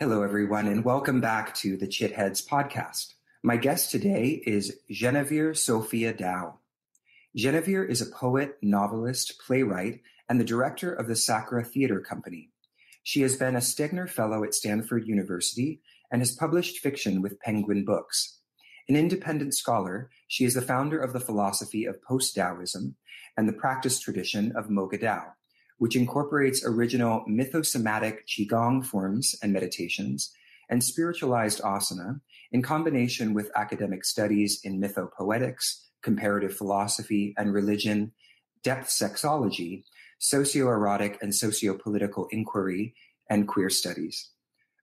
Hello, everyone, and welcome back to the Chitheads podcast. My guest today is Genevieve Sophia Dow. Genevieve is a poet, novelist, playwright, and the director of the Sacra Theater Company. She has been a Stegner Fellow at Stanford University and has published fiction with Penguin Books. An independent scholar, she is the founder of the philosophy of post-Taoism and the practice tradition of Moga Dao which incorporates original mythosomatic Qigong forms and meditations and spiritualized asana in combination with academic studies in mythopoetics, comparative philosophy and religion, depth sexology, socioerotic and sociopolitical inquiry, and queer studies.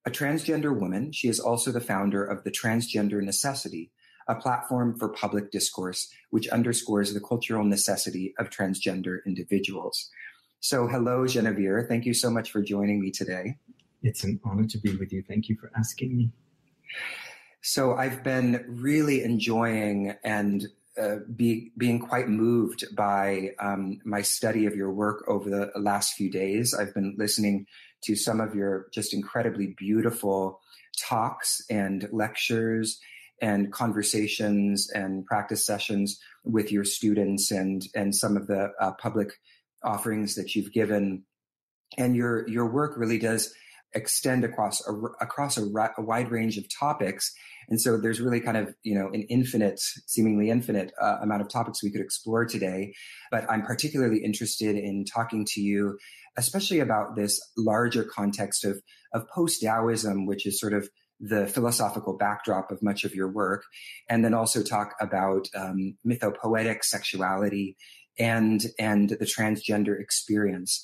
A transgender woman, she is also the founder of the Transgender Necessity, a platform for public discourse which underscores the cultural necessity of transgender individuals. So, hello, Genevieve. Thank you so much for joining me today. It's an honor to be with you. Thank you for asking me. So, I've been really enjoying and uh, be, being quite moved by um, my study of your work over the last few days. I've been listening to some of your just incredibly beautiful talks and lectures and conversations and practice sessions with your students and and some of the uh, public offerings that you've given. And your, your work really does extend across a, across a, a, wide range of topics. And so there's really kind of, you know, an infinite, seemingly infinite uh, amount of topics we could explore today. But I'm particularly interested in talking to you, especially about this larger context of, of post-Taoism, which is sort of the philosophical backdrop of much of your work, and then also talk about um, mythopoetic sexuality and and the transgender experience.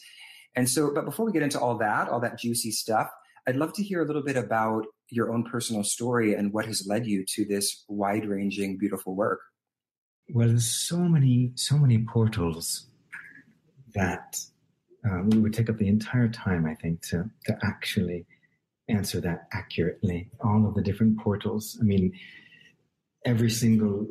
And so, but before we get into all that, all that juicy stuff, I'd love to hear a little bit about your own personal story and what has led you to this wide-ranging, beautiful work. Well, there's so many, so many portals that um, we would take up the entire time, I think, to to actually answer that accurately. All of the different portals. I mean, every single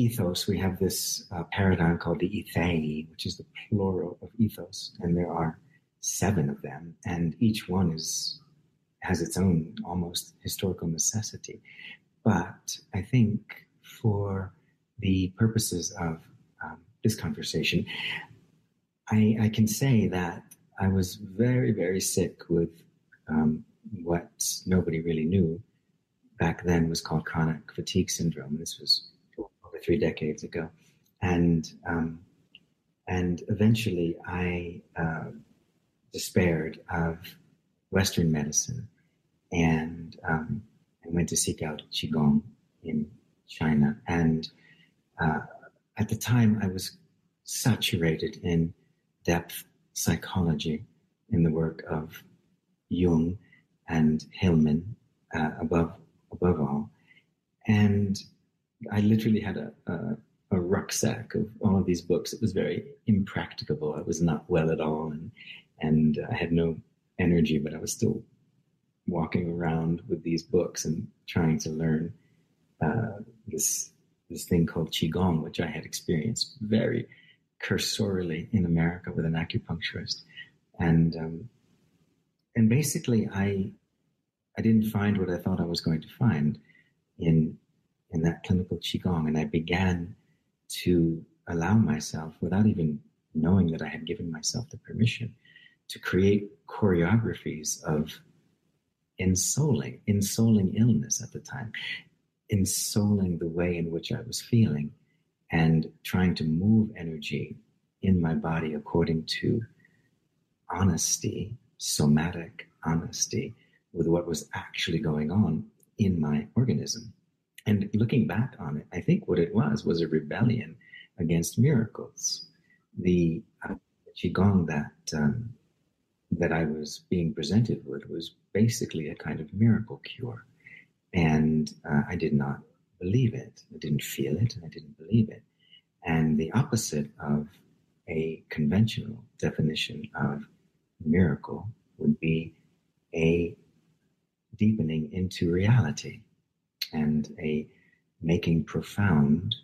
ethos, we have this uh, paradigm called the ethei, which is the plural of ethos, and there are seven of them, and each one is has its own almost historical necessity. But I think for the purposes of um, this conversation, I, I, can say that I was very, very sick with um, what nobody really knew back then was called chronic fatigue syndrome. This was three decades ago, and um, and eventually I uh, despaired of Western medicine, and um, I went to seek out qigong in China, and uh, at the time I was saturated in depth psychology in the work of Jung and Hillman uh, above above all, and I literally had a, a, a rucksack of all of these books. It was very impracticable. I was not well at all, and and I had no energy, but I was still walking around with these books and trying to learn uh, this this thing called qigong, which I had experienced very cursorily in America with an acupuncturist, and um, and basically I I didn't find what I thought I was going to find in in that clinical qigong, and I began to allow myself, without even knowing that I had given myself the permission, to create choreographies of ensouling, ensouling illness at the time, ensouling the way in which I was feeling, and trying to move energy in my body according to honesty, somatic honesty with what was actually going on in my organism. And looking back on it, I think what it was was a rebellion against miracles. The uh, qigong that um, that I was being presented with was basically a kind of miracle cure, and uh, I did not believe it. I didn't feel it, and I didn't believe it. And the opposite of a conventional definition of miracle would be a deepening into reality and a making profound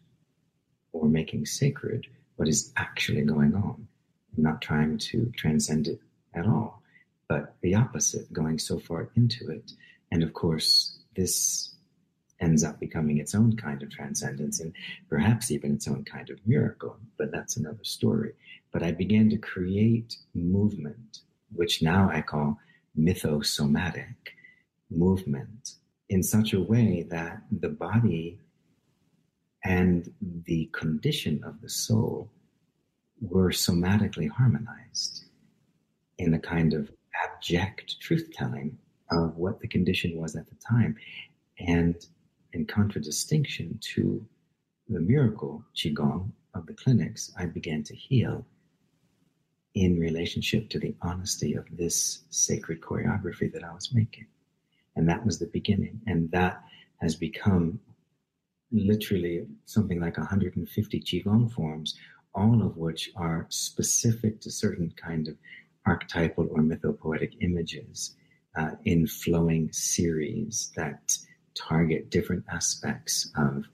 or making sacred what is actually going on and not trying to transcend it at all. but the opposite, going so far into it. And of course, this ends up becoming its own kind of transcendence and perhaps even its own kind of miracle, but that's another story. But I began to create movement, which now I call mythosomatic movement, in such a way that the body and the condition of the soul were somatically harmonized in a kind of abject truth telling of what the condition was at the time. And in contradistinction to the miracle Qigong of the clinics, I began to heal in relationship to the honesty of this sacred choreography that I was making. And that was the beginning. And that has become literally something like 150 Qigong forms, all of which are specific to certain kind of archetypal or mythopoetic images uh, in flowing series that target different aspects of,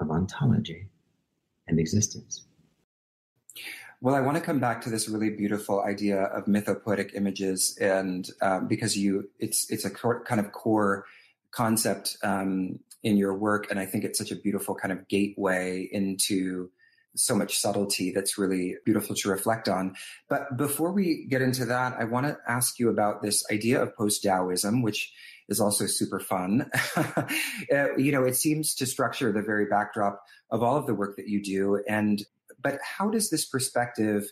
of ontology and existence. Well, I want to come back to this really beautiful idea of mythopoetic images, and um, because you, it's it's a kind of core concept um, in your work, and I think it's such a beautiful kind of gateway into so much subtlety that's really beautiful to reflect on. But before we get into that, I want to ask you about this idea of post Taoism, which is also super fun. uh, you know, it seems to structure the very backdrop of all of the work that you do. And, but how does this perspective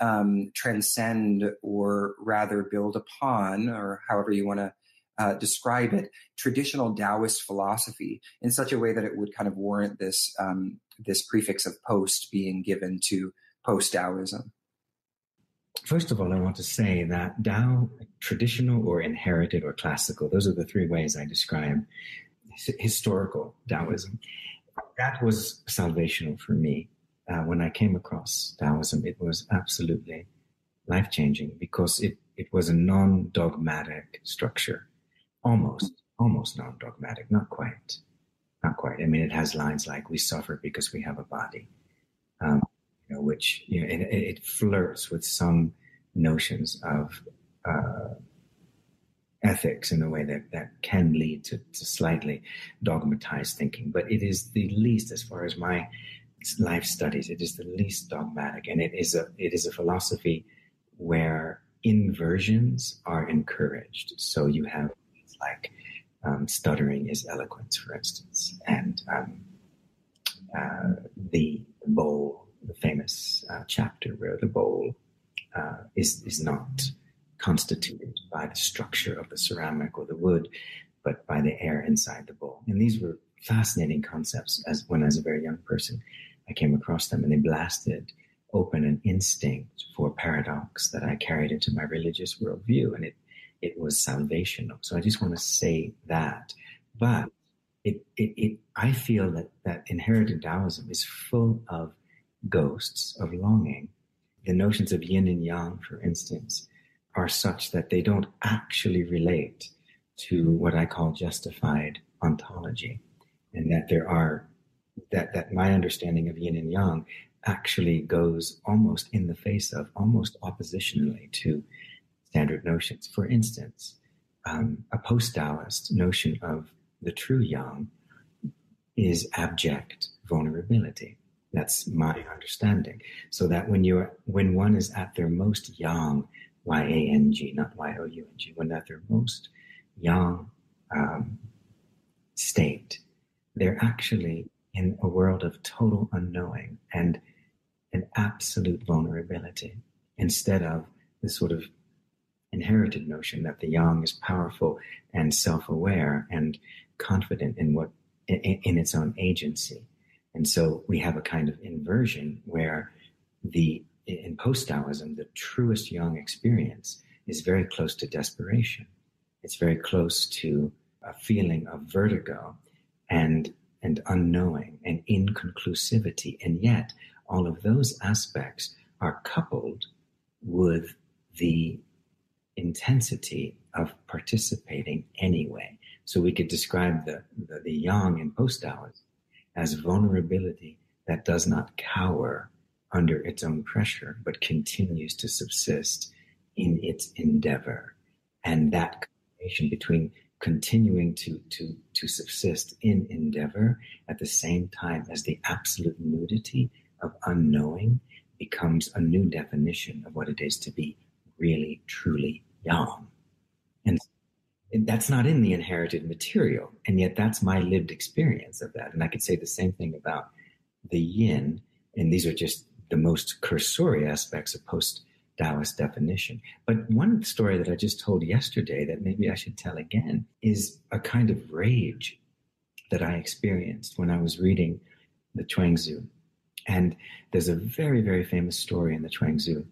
um, transcend or rather build upon, or however you want to uh, describe it, traditional Taoist philosophy in such a way that it would kind of warrant this um, this prefix of post being given to post Taoism? First of all, I want to say that Tao, traditional or inherited or classical, those are the three ways I describe historical Taoism. That was salvational for me. Uh, when I came across Taoism, it was absolutely life changing because it, it was a non dogmatic structure, almost, almost non dogmatic, not quite. Not quite. I mean, it has lines like "We suffer because we have a body," um, you know, which you know, it, it, flirts with some notions of uh, ethics in a way that that can lead to, to slightly dogmatized thinking. But it is the least, as far as my life studies, it is the least dogmatic, and it is a it is a philosophy where inversions are encouraged. So you have like um, stuttering is eloquence, for instance, and um, uh, the bowl, the famous uh, chapter where the bowl uh, is is not constituted by the structure of the ceramic or the wood, but by the air inside the bowl. And these were fascinating concepts. As when, as a very young person, I came across them, and they blasted open an instinct for paradox that I carried into my religious worldview, and it it was salvational. So I just want to say that. But it, it, it, I feel that, that inherited Taoism is full of ghosts of longing. The notions of yin and yang, for instance, are such that they don't actually relate to what I call justified ontology. And that there are, that, that my understanding of yin and yang actually goes almost in the face of, almost oppositionally to standard notions. For instance, um, a post Taoist notion of the true yang is abject vulnerability. That's my understanding. So that when you're when one is at their most yang, Y A N G, not Y O U N G, when at their most yang um, state, they're actually in a world of total unknowing and an absolute vulnerability instead of the sort of inherited notion that the yang is powerful and self-aware and confident in what in, in, its own agency. And so we have a kind of inversion where the in post-taoism the truest yang experience is very close to desperation. It's very close to a feeling of vertigo and and unknowing and inconclusivity and yet all of those aspects are coupled with the intensity of participating anyway. So we could describe the, the, the yang in post Taoism as vulnerability that does not cower under its own pressure, but continues to subsist in its endeavor And that combination between continuing to, to, to subsist in endeavor at the same time as the absolute nudity of unknowing becomes a new definition of what it is to be really, truly yang. And that's not in the inherited material. And yet that's my lived experience of that. And I could say the same thing about the yin. And these are just the most cursory aspects of post Taoist definition. But one story that I just told yesterday that maybe I should tell again is a kind of rage that I experienced when I was reading the Zhuangzi. And there's a very, very famous story in the Zhuangzi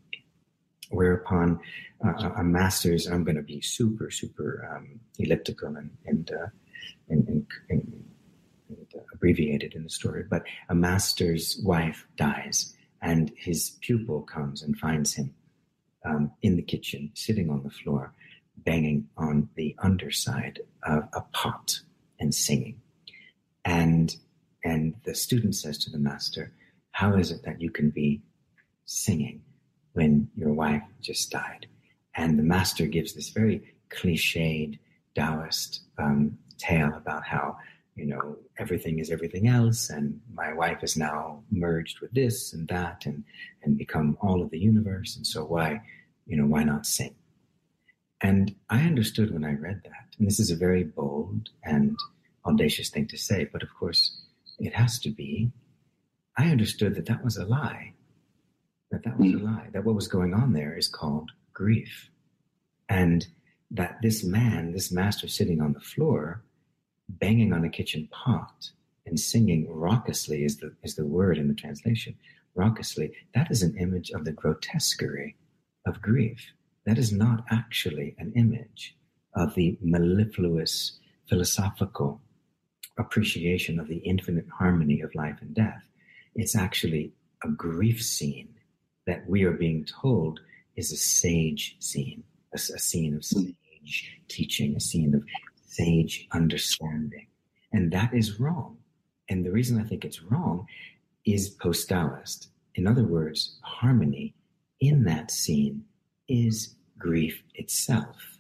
whereupon uh, a master's, I'm going to be super, super um, elliptical and, and, uh, and, and, and abbreviated in the story, but a master's wife dies and his pupil comes and finds him um, in the kitchen, sitting on the floor, banging on the underside of a pot and singing. And and the student says to the master, "How is it that you can be singing when your wife just died?" And the master gives this very cliched Taoist um, tale about how you know everything is everything else and my wife is now merged with this and that and and become all of the universe and so why you know why not sing? And i understood when i read that and this is a very bold and audacious thing to say but of course it has to be. I understood that that was a lie that that was a hmm. lie that what was going on there is called grief. And that this man this master sitting on the floor banging on a kitchen pot and singing raucously is the is the word in the translation raucously that is an image of the grotesquerie of grief that is not actually an image of the mellifluous philosophical appreciation of the infinite harmony of life and death it's actually a grief scene that we are being told is a sage scene a, a scene of hmm. sage teaching a scene of sage understanding. And that is wrong. And the reason I think it's wrong is post Taoist. In other words, harmony in that scene is grief itself.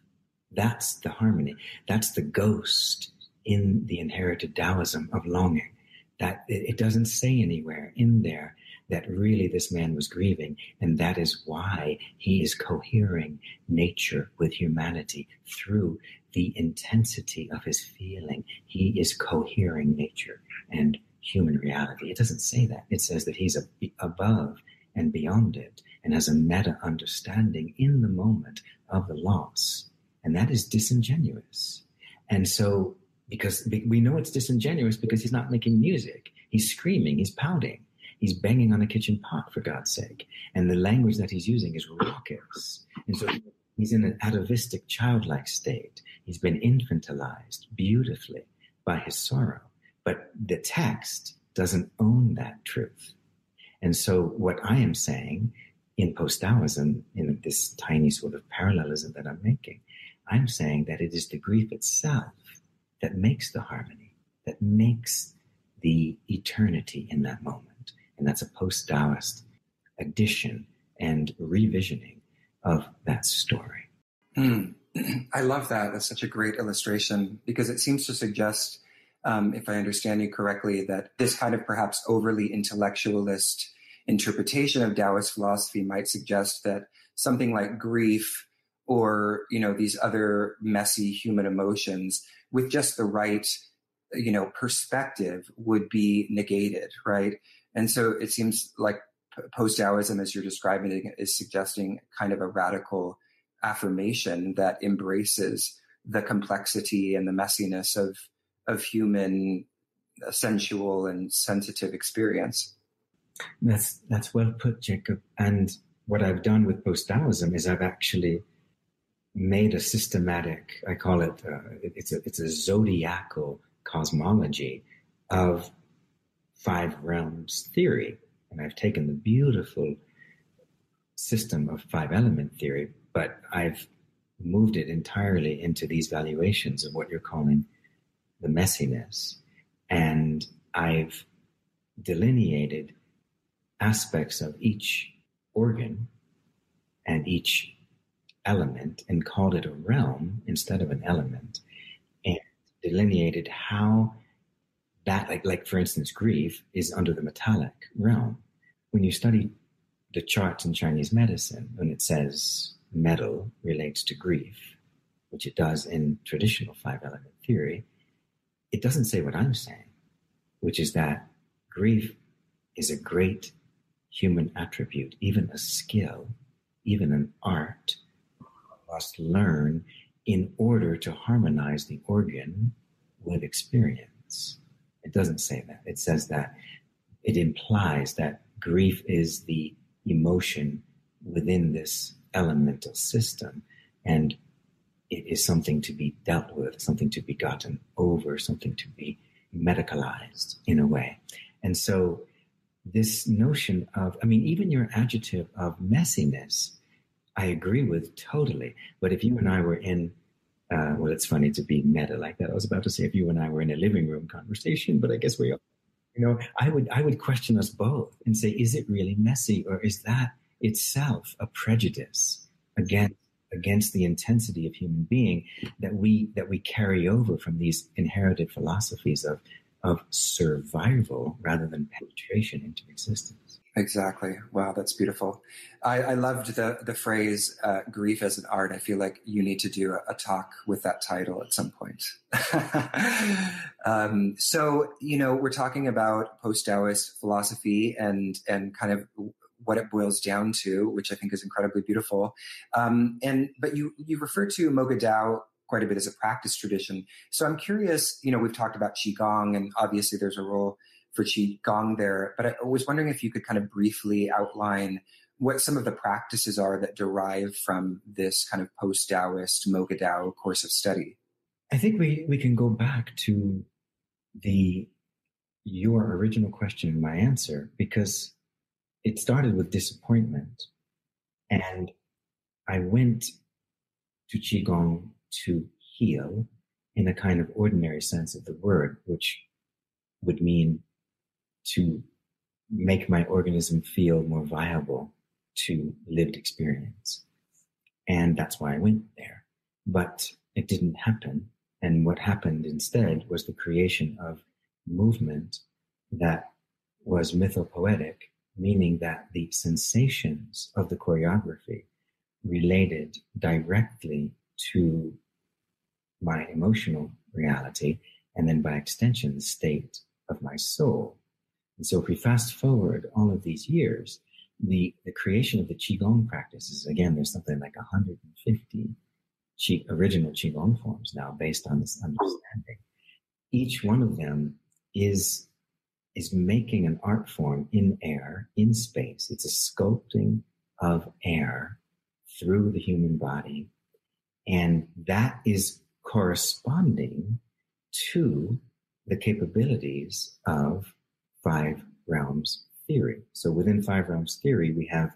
That's the harmony. That's the ghost in the inherited Taoism of longing. That it doesn't say anywhere in there that really this man was grieving, and that is why he is cohering nature with humanity through the intensity of his feeling. He is cohering nature and human reality. It doesn't say that. It says that he's above and beyond it and has a meta understanding in the moment of the loss. And that is disingenuous. And so, because we know it's disingenuous because he's not making music, he's screaming, he's pouting. He's banging on a kitchen pot, for God's sake. And the language that he's using is raucous. And so he's in an atavistic, childlike state. He's been infantilized beautifully by his sorrow. But the text doesn't own that truth. And so what I am saying in post Taoism, in this tiny sort of parallelism that I'm making, I'm saying that it is the grief itself that makes the harmony, that makes the eternity in that moment. And that's a post Taoist addition and revisioning of that story. Mm. I love that. That's such a great illustration because it seems to suggest, um, if I understand you correctly, that this kind of perhaps overly intellectualist interpretation of Taoist philosophy might suggest that something like grief or you know these other messy human emotions with just the right you know perspective would be negated right and so it seems like post Taoism, as you're describing it, is suggesting kind of a radical affirmation that embraces the complexity and the messiness of of human uh, sensual and sensitive experience. That's that's well put, Jacob. And what I've done with post Taoism is I've actually made a systematic. I call it. Uh, it's a it's a zodiacal cosmology of five realms theory. And I've taken the beautiful system of five element theory, but I've moved it entirely into these valuations of what you're calling the messiness. And I've delineated aspects of each organ and each element and called it a realm instead of an element and delineated how that like like for instance grief is under the metallic realm. When you study the charts in chinese medicine when it says metal relates to grief which it does in traditional five element theory it doesn't say what i'm saying which is that grief is a great human attribute even a skill even an art must learn in order to harmonize the organ with experience. It doesn't say that. It says that it implies that grief is the emotion within this elemental system and it is something to be dealt with, something to be gotten over, something to be medicalized in a way. And so this notion of, I mean, even your adjective of messiness I agree with totally. But if you and I were in, uh, well, it's funny to be meta like that. I was about to say if you and I were in a living room conversation, but I guess we are. You know, I would I would question us both and say, is it really messy, or is that itself a prejudice against against the intensity of human being that we that we carry over from these inherited philosophies of of survival rather than penetration into existence? Exactly. Wow, that's beautiful. I, I loved the the phrase uh, "grief as an art." I feel like you need to do a, a talk with that title at some point. um, so, you know, we're talking about post Taoist philosophy and and kind of what it boils down to, which I think is incredibly beautiful. Um, and but you you refer to Moga Dao quite a bit as a practice tradition. So I'm curious. You know, we've talked about qigong, and obviously there's a role for Qigong there. But I was wondering if you could kind of briefly outline what some of the practices are that derive from this kind of post Taoist Moga Dao course of study. I think we, we can go back to the your original question and my answer because it started with disappointment. And I went to Qigong to heal in a kind of ordinary sense of the word, which would mean to make my organism feel more viable to lived experience. And that's why I went there. But it didn't happen. And what happened instead was the creation of movement that was mythopoetic, meaning that the sensations of the choreography related directly to my emotional reality, and then by extension, the state of my soul. And so if we fast forward all of these years, the, the creation of the Qigong practices, again, there's something like 150 Qi, original Qigong forms now based on this understanding. Each one of them is, is making an art form in air, in space. It's a sculpting of air through the human body. And that is corresponding to the capabilities of five realms theory. So within five realms theory, we have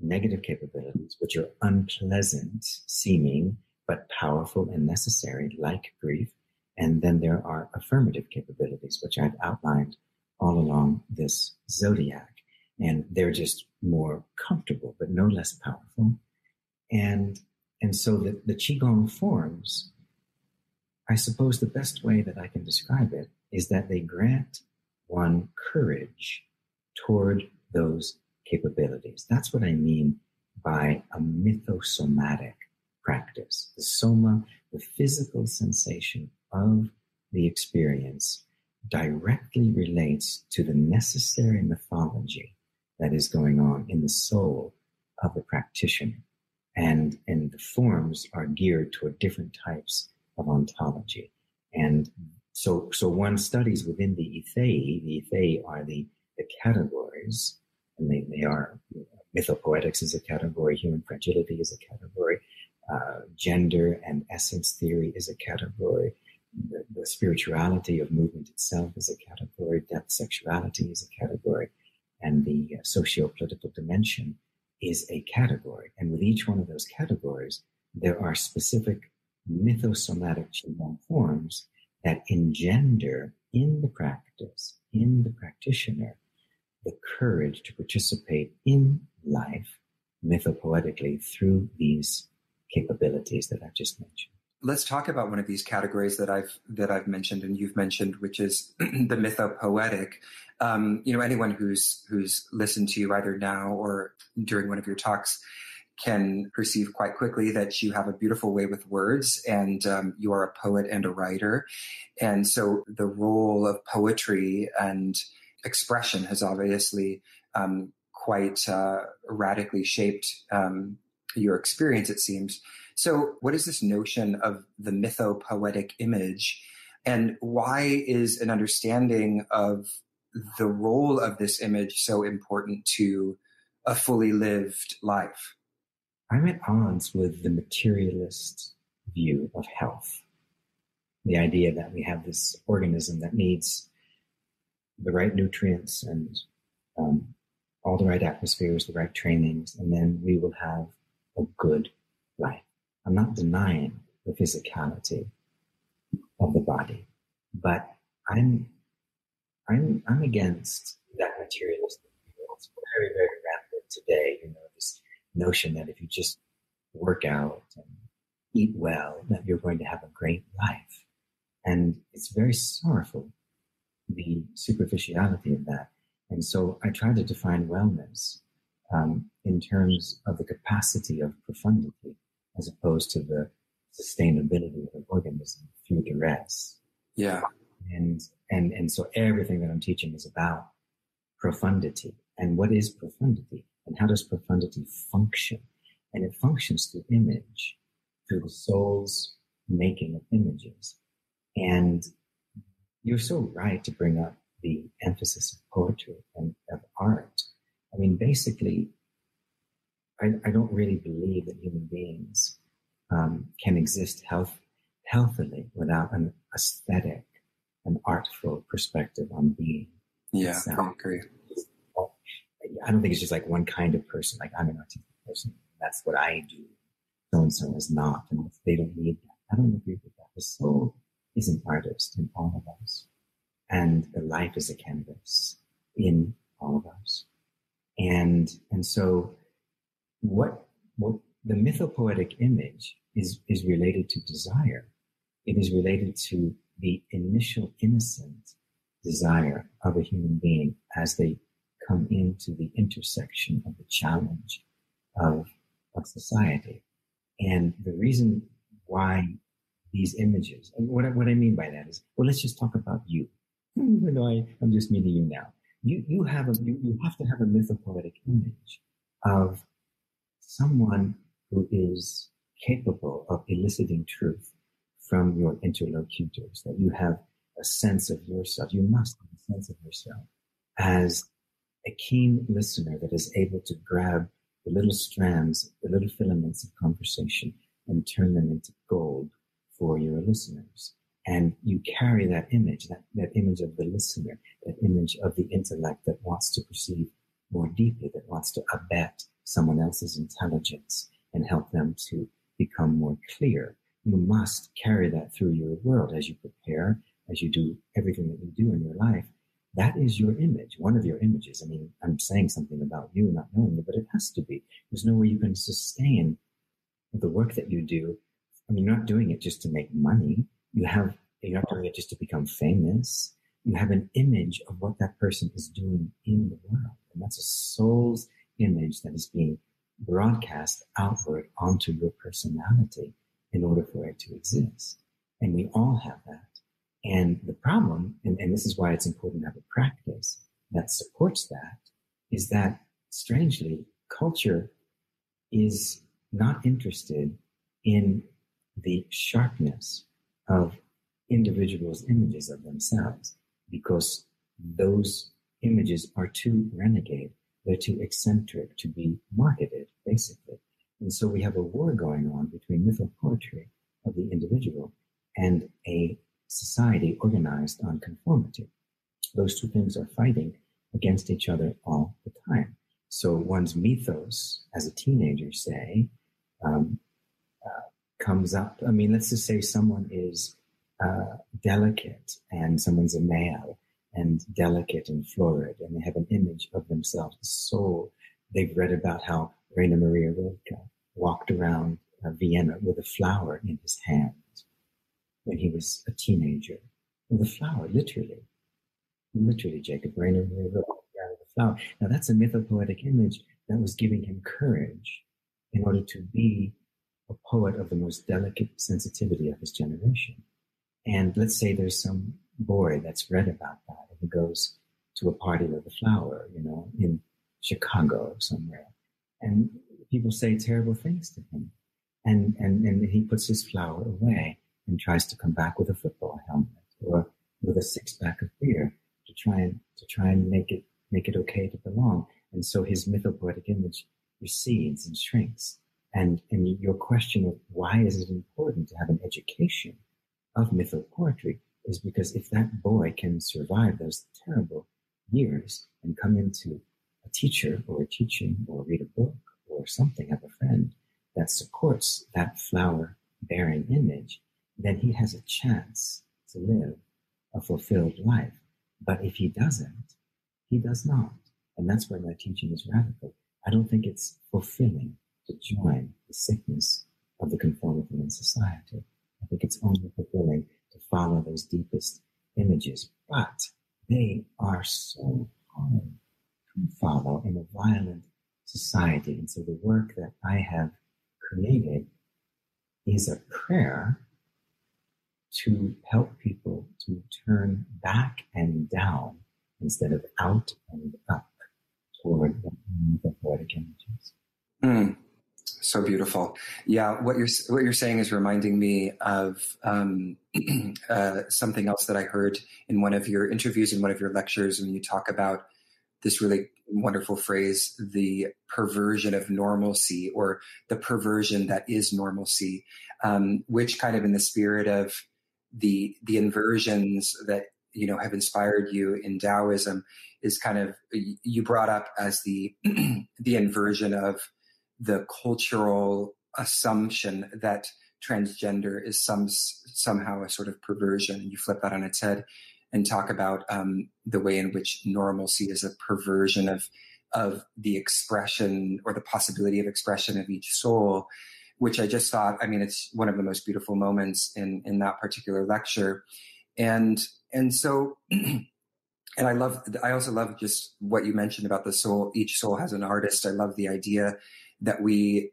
negative capabilities, which are unpleasant seeming, but powerful and necessary, like grief. And then there are affirmative capabilities, which I've outlined all along this zodiac. And they're just more comfortable, but no less powerful. And, and so the, the Qigong forms, I suppose the best way that I can describe it is that they grant one courage toward those capabilities. That's what I mean by a mythosomatic practice. The soma, the physical sensation of the experience, directly relates to the necessary mythology that is going on in the soul of the practitioner. And, and the forms are geared toward different types of ontology. And so, so one studies within the ethei. The ethei are the, the categories, and they, they are you know, mythopoetics is a category, human fragility is a category, uh, gender and essence theory is a category, the, the, spirituality of movement itself is a category, depth sexuality is a category, and the uh, socio-political dimension is a category. And with each one of those categories, there are specific mythosomatic Qigong forms that engender in the practice, in the practitioner, the courage to participate in life mythopoetically through these capabilities that I've just mentioned. Let's talk about one of these categories that I've that I've mentioned and you've mentioned, which is the mythopoetic. Um, you know, anyone who's who's listened to you either now or during one of your talks can perceive quite quickly that you have a beautiful way with words and um, you are a poet and a writer. And so the role of poetry and expression has obviously um, quite uh, radically shaped um, your experience, it seems. So, what is this notion of the mythopoetic image? And why is an understanding of the role of this image so important to a fully lived life? I'm at odds with the materialist view of health. The idea that we have this organism that needs the right nutrients and um, all the right atmospheres, the right trainings, and then we will have a good life. I'm not denying the physicality of the body, but I'm I'm I'm against that materialism. It's very very rampant today. You know this notion that if you just work out and eat well, that you're going to have a great life, and it's very sorrowful the superficiality of that. And so I try to define wellness um, in terms of the capacity of profundity as opposed to the sustainability of an organism through duress. Yeah. And, and, and so everything that I'm teaching is about profundity. And what is profundity? And how does profundity function? And it functions through image, through the soul's making of images. And you're so right to bring up the emphasis of poetry and of art. I mean, basically, I, I don't really believe that human beings um, can exist health, healthily without an aesthetic, an artful perspective on being. Yeah, I agree. I don't think it's just like one kind of person. Like I'm an artistic person. That's what I do. So and so is not, and they don't need that. I don't agree with that. The soul is an artist in all of us, and the life is a canvas in all of us. And and so, what what the mythopoetic image is is related to desire. It is related to the initial innocent desire of a human being as they come into the intersection of the challenge of, of society. And the reason why these images, and what, what I mean by that is, well, let's just talk about you. Even though I, I'm just meeting you now. You, you have a, you, you have to have a mythopoetic image of someone who is capable of eliciting truth from your interlocutors, that you have a sense of yourself. You must have a sense of yourself as a keen listener that is able to grab the little strands, the little filaments of conversation and turn them into gold for your listeners. And you carry that image, that, that image of the listener, that image of the intellect that wants to perceive more deeply, that wants to abet someone else's intelligence and help them to become more clear. You must carry that through your world as you prepare, as you do everything that you do in your life. That is your image, one of your images. I mean, I'm saying something about you, not knowing you, but it has to be. There's no way you can sustain the work that you do. I mean, you're not doing it just to make money. You have, you're not doing it just to become famous. You have an image of what that person is doing in the world. And that's a soul's image that is being broadcast outward onto your personality in order for it to exist. And we all have that. And the problem, and, and this is why it's important to have a practice that supports that, is that strangely, culture is not interested in the sharpness of individuals' images of themselves because those images are too renegade they're too eccentric to be marketed, basically. And so we have a war going on between mythopoetry of the individual and a society organized on conformity. Those two things are fighting against each other all the time. So one's mythos as a teenager, say, um, uh, comes up. I mean, let's just say someone is uh, delicate and someone's a male and delicate and florid, and they have an image of themselves, the soul. They've read about how Rainer Maria Rilke walked around uh, Vienna with a flower in his hand when he was a teenager. With a flower, literally. Literally, Jacob Rainer wrote the flower. Now that's a mythopoetic image that was giving him courage in order to be a poet of the most delicate sensitivity of his generation. And let's say there's some boy that's read about that and he goes to a party with a flower, you know, in Chicago somewhere. And people say terrible things to him. And, and, and he puts his flower away and tries to come back with a football helmet or with a six pack of beer to try and, to try and make it, make it okay to belong. And so his mythopoetic image recedes and shrinks. And, and your question of why is it important to have an education of mythopoetry is because if that boy can survive those terrible years and come into a teacher or a teaching or read a book or something, have a friend that supports that flower bearing image, then he has a chance to live a fulfilled life. But if he doesn't, he does not. And that's why my teaching is radical. I don't think it's fulfilling to join the sickness of the conformity in society. I think it's only fulfilling follow those deepest images. But they are so hard to follow in a violent society. And so the work that I have created is a prayer to help people to turn back and down instead of out and up toward the poetic images. Mm, so beautiful. Yeah, what you're what you're saying is reminding me of um, uh, something else that I heard in one of your interviews in one of your lectures when you talk about this really wonderful phrase, the perversion of normalcy, or the perversion that is normalcy, um, which kind of in the spirit of the the inversions that you know have inspired you in Taoism is kind of you brought up as the the inversion of the cultural assumption that transgender is some somehow a sort of perversion. You flip that on its head and talk about um, the way in which normalcy is a perversion of of the expression or the possibility of expression of each soul, which I just thought. I mean, it's one of the most beautiful moments in in that particular lecture, and and so. and I love, I also love just what you mentioned about the soul. Each soul has an artist. I love the idea that we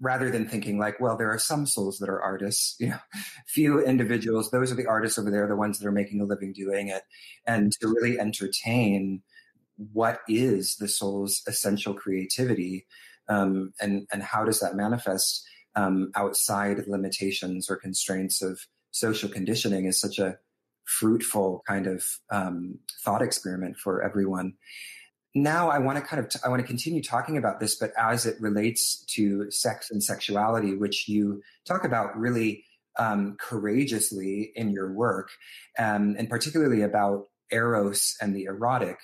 rather than thinking like, well, there are some souls that are artists, you know, few individuals, those are the artists over there, the ones that are making a living doing it. And to really entertain what is the soul's essential creativity um, and, and how does that manifest um, outside limitations or constraints of social conditioning is such a fruitful kind of um, thought experiment for everyone now I want to kind of t- I want to continue talking about this, but as it relates to sex and sexuality, which you talk about really um, courageously in your work, um, and particularly about eros and the erotic,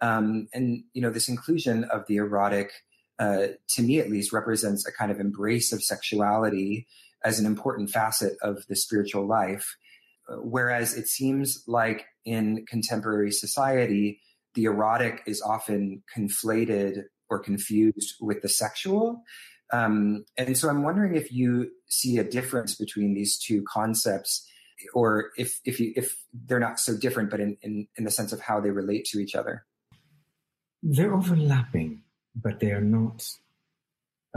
um, and you know this inclusion of the erotic, uh, to me at least, represents a kind of embrace of sexuality as an important facet of the spiritual life, uh, whereas it seems like in contemporary society the erotic is often conflated or confused with the sexual. Um, and so I'm wondering if you see a difference between these two concepts or if, if, you, if they're not so different, but in, in, in the sense of how they relate to each other. They're overlapping, but they are not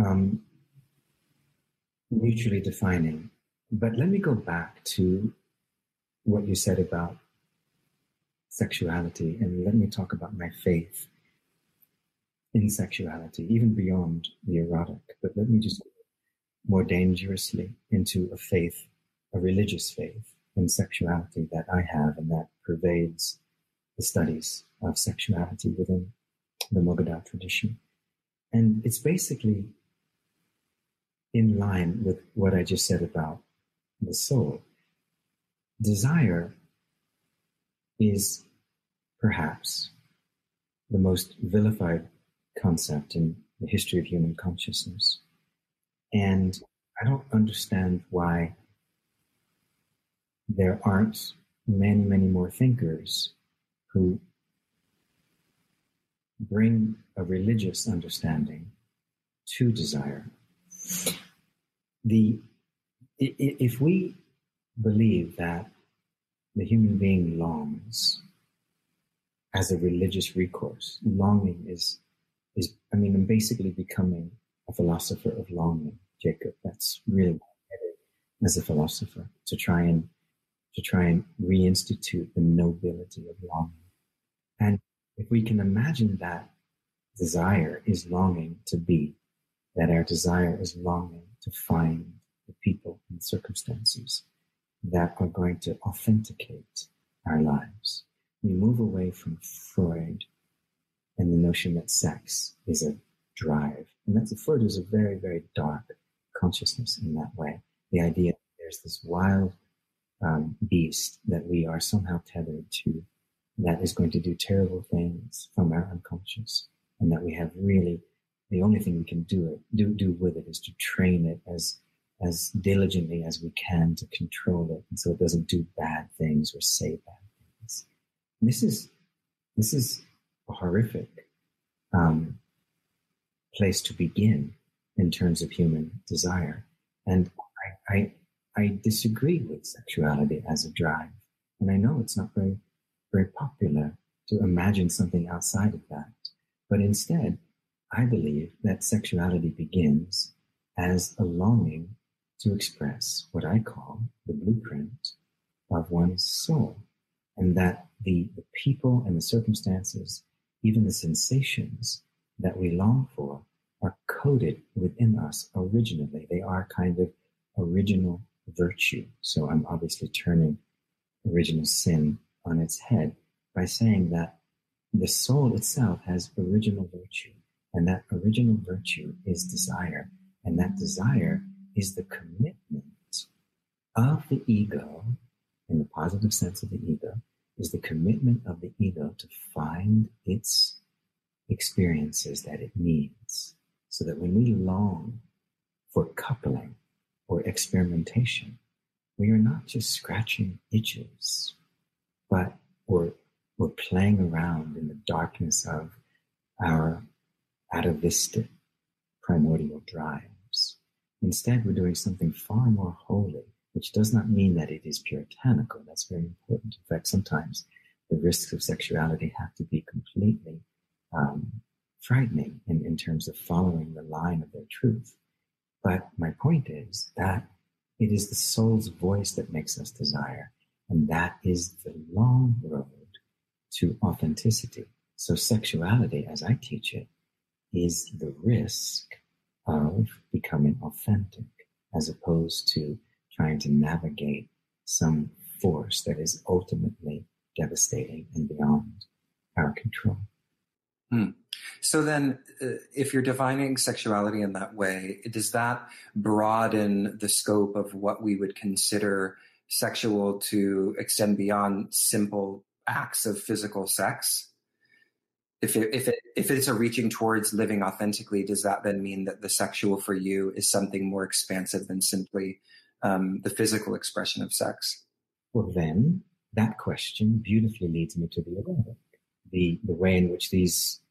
um, mutually defining. But let me go back to what you said about sexuality and let me talk about my faith in sexuality, even beyond the erotic. But let me just more dangerously into a faith, a religious faith in sexuality that I have and that pervades the studies of sexuality within the Moga Dao tradition. And it's basically in line with what I just said about the soul. Desire is perhaps the most vilified concept in the history of human consciousness. And I don't understand why there aren't many, many more thinkers who bring a religious understanding to desire. the if we believe that the human being longs as a religious recourse, longing is is I mean, I'm basically becoming a philosopher of longing, Jacob. That's really as a philosopher to try and to try and reinstitute the nobility of longing. And if we can imagine that desire is longing to be, that our desire is longing to find the people and circumstances that are going to authenticate our lives. We move away from Freud and the notion that sex is a drive. And that's Freud is a very, very dark consciousness in that way. The idea that there's this wild um, beast that we are somehow tethered to that is going to do terrible things from our unconscious and that we have really the only thing we can do it do do with it is to train it as as diligently as we can to control it and so it doesn't do bad things or say bad this is this is a horrific um, place to begin in terms of human desire. And I, I I disagree with sexuality as a drive. And I know it's not very very popular to imagine something outside of that. But instead I believe that sexuality begins as a longing to express what I call the blueprint of one's soul, and that the, the people and the circumstances, even the sensations that we long for, are coded within us originally. They are kind of original virtue. So I'm obviously turning original sin on its head by saying that the soul itself has original virtue. And that original virtue is desire. And that desire is the commitment of the ego, in the positive sense of the ego, is the commitment of the ego to find its experiences that it needs. So that when we long for coupling or experimentation, we are not just scratching itches, but we're, we're playing around in the darkness of our atavistic primordial drives. Instead, we're doing something far more holy, which does not mean that it is puritanical. That's very important. In fact, sometimes the risks of sexuality have to be completely um, frightening in, in terms of following the line of their truth. But my point is that it is the soul's voice that makes us desire. And that is the long road to authenticity. So sexuality, as I teach it, is the risk of becoming authentic as opposed to trying to navigate some force that is ultimately devastating and beyond our control. Hmm. So then, uh, if you're defining sexuality in that way, does that broaden the scope of what we would consider sexual to extend beyond simple acts of physical sex? if it, if it if it's a reaching towards living authentically, does that then mean that the sexual for you is something more expansive than simply um, the physical expression of sex? Well, then that question beautifully leads me to the erotic, the the way in which these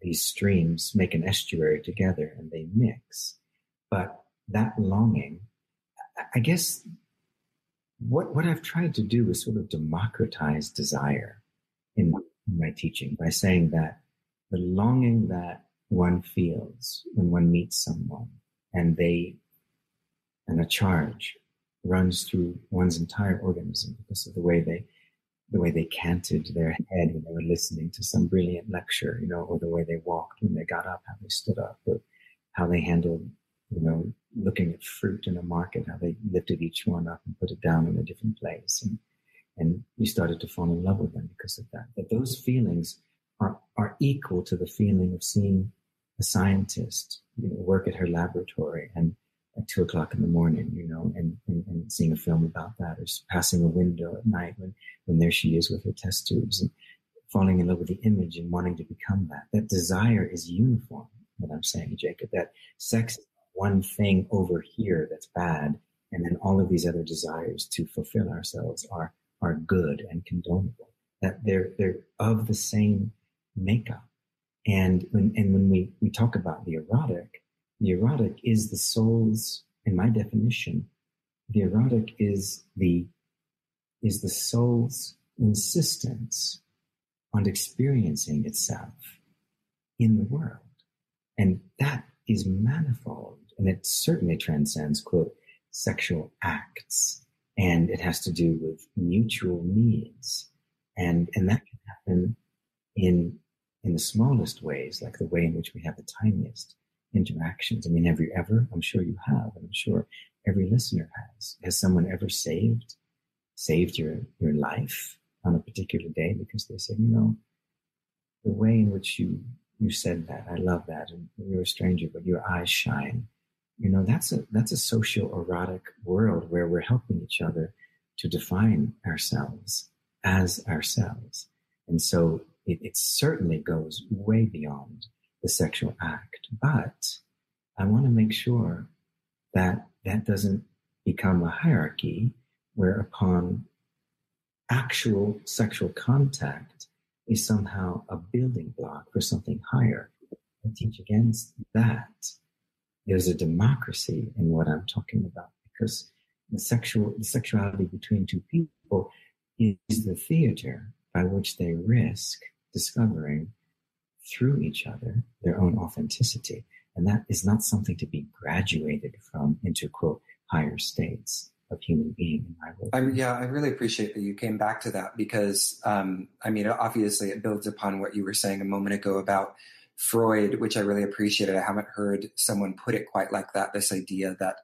these streams make an estuary together and they mix. But that longing, I guess, what what I've tried to do is sort of democratize desire in my teaching by saying that the longing that one feels when one meets someone and they and a charge runs through one's entire organism because of the way they the way they canted their head when they were listening to some brilliant lecture, you know, or the way they walked when they got up, how they stood up, or how they handled, you know, looking at fruit in a market, how they lifted each one up and put it down in a different place. And and you started to fall in love with them because of that. But those feelings are, are equal to the feeling of seeing a scientist you know, work at her laboratory and at two o'clock in the morning, you know, and, and, and, seeing a film about that, or passing a window at night when, when there she is with her test tubes and falling in love with the image and wanting to become that. That desire is uniform, what I'm saying, Jacob, that sex is one thing over here that's bad, and then all of these other desires to fulfill ourselves are are good and condonable. That they're they're of the same makeup. And when and when we, we talk about the erotic, the erotic is the soul's in my definition, the erotic is the is the soul's insistence on experiencing itself in the world. And that is manifold. And it certainly transcends, quote, sexual acts. And it has to do with mutual needs. And, and that can happen in, in the smallest ways, like the way in which we have the tiniest interactions. I mean, have you ever, I'm sure you have, and I'm sure every listener has. Has someone ever saved, saved your, your life on a particular day because they said, you know, the way in which you you said that. I love that. And you're a stranger, but your eyes shine. You know, that's a that's a social erotic world where we're helping each other to define ourselves as ourselves. And so it, it certainly goes way beyond the sexual act. But I want to make sure that that doesn't become a hierarchy where upon actual sexual contact is somehow a building block for something higher. I teach against that. There's a democracy in what I'm talking about because the sexual, the sexuality between two people is the theater by which they risk discovering through each other their own authenticity. And that is not something to be graduated from into quote higher states of human being in my world. I, yeah, I really appreciate that you came back to that because, um, I mean, obviously it builds upon what you were saying a moment ago about Freud, which I really appreciated. I haven't heard someone put it quite like that. This idea that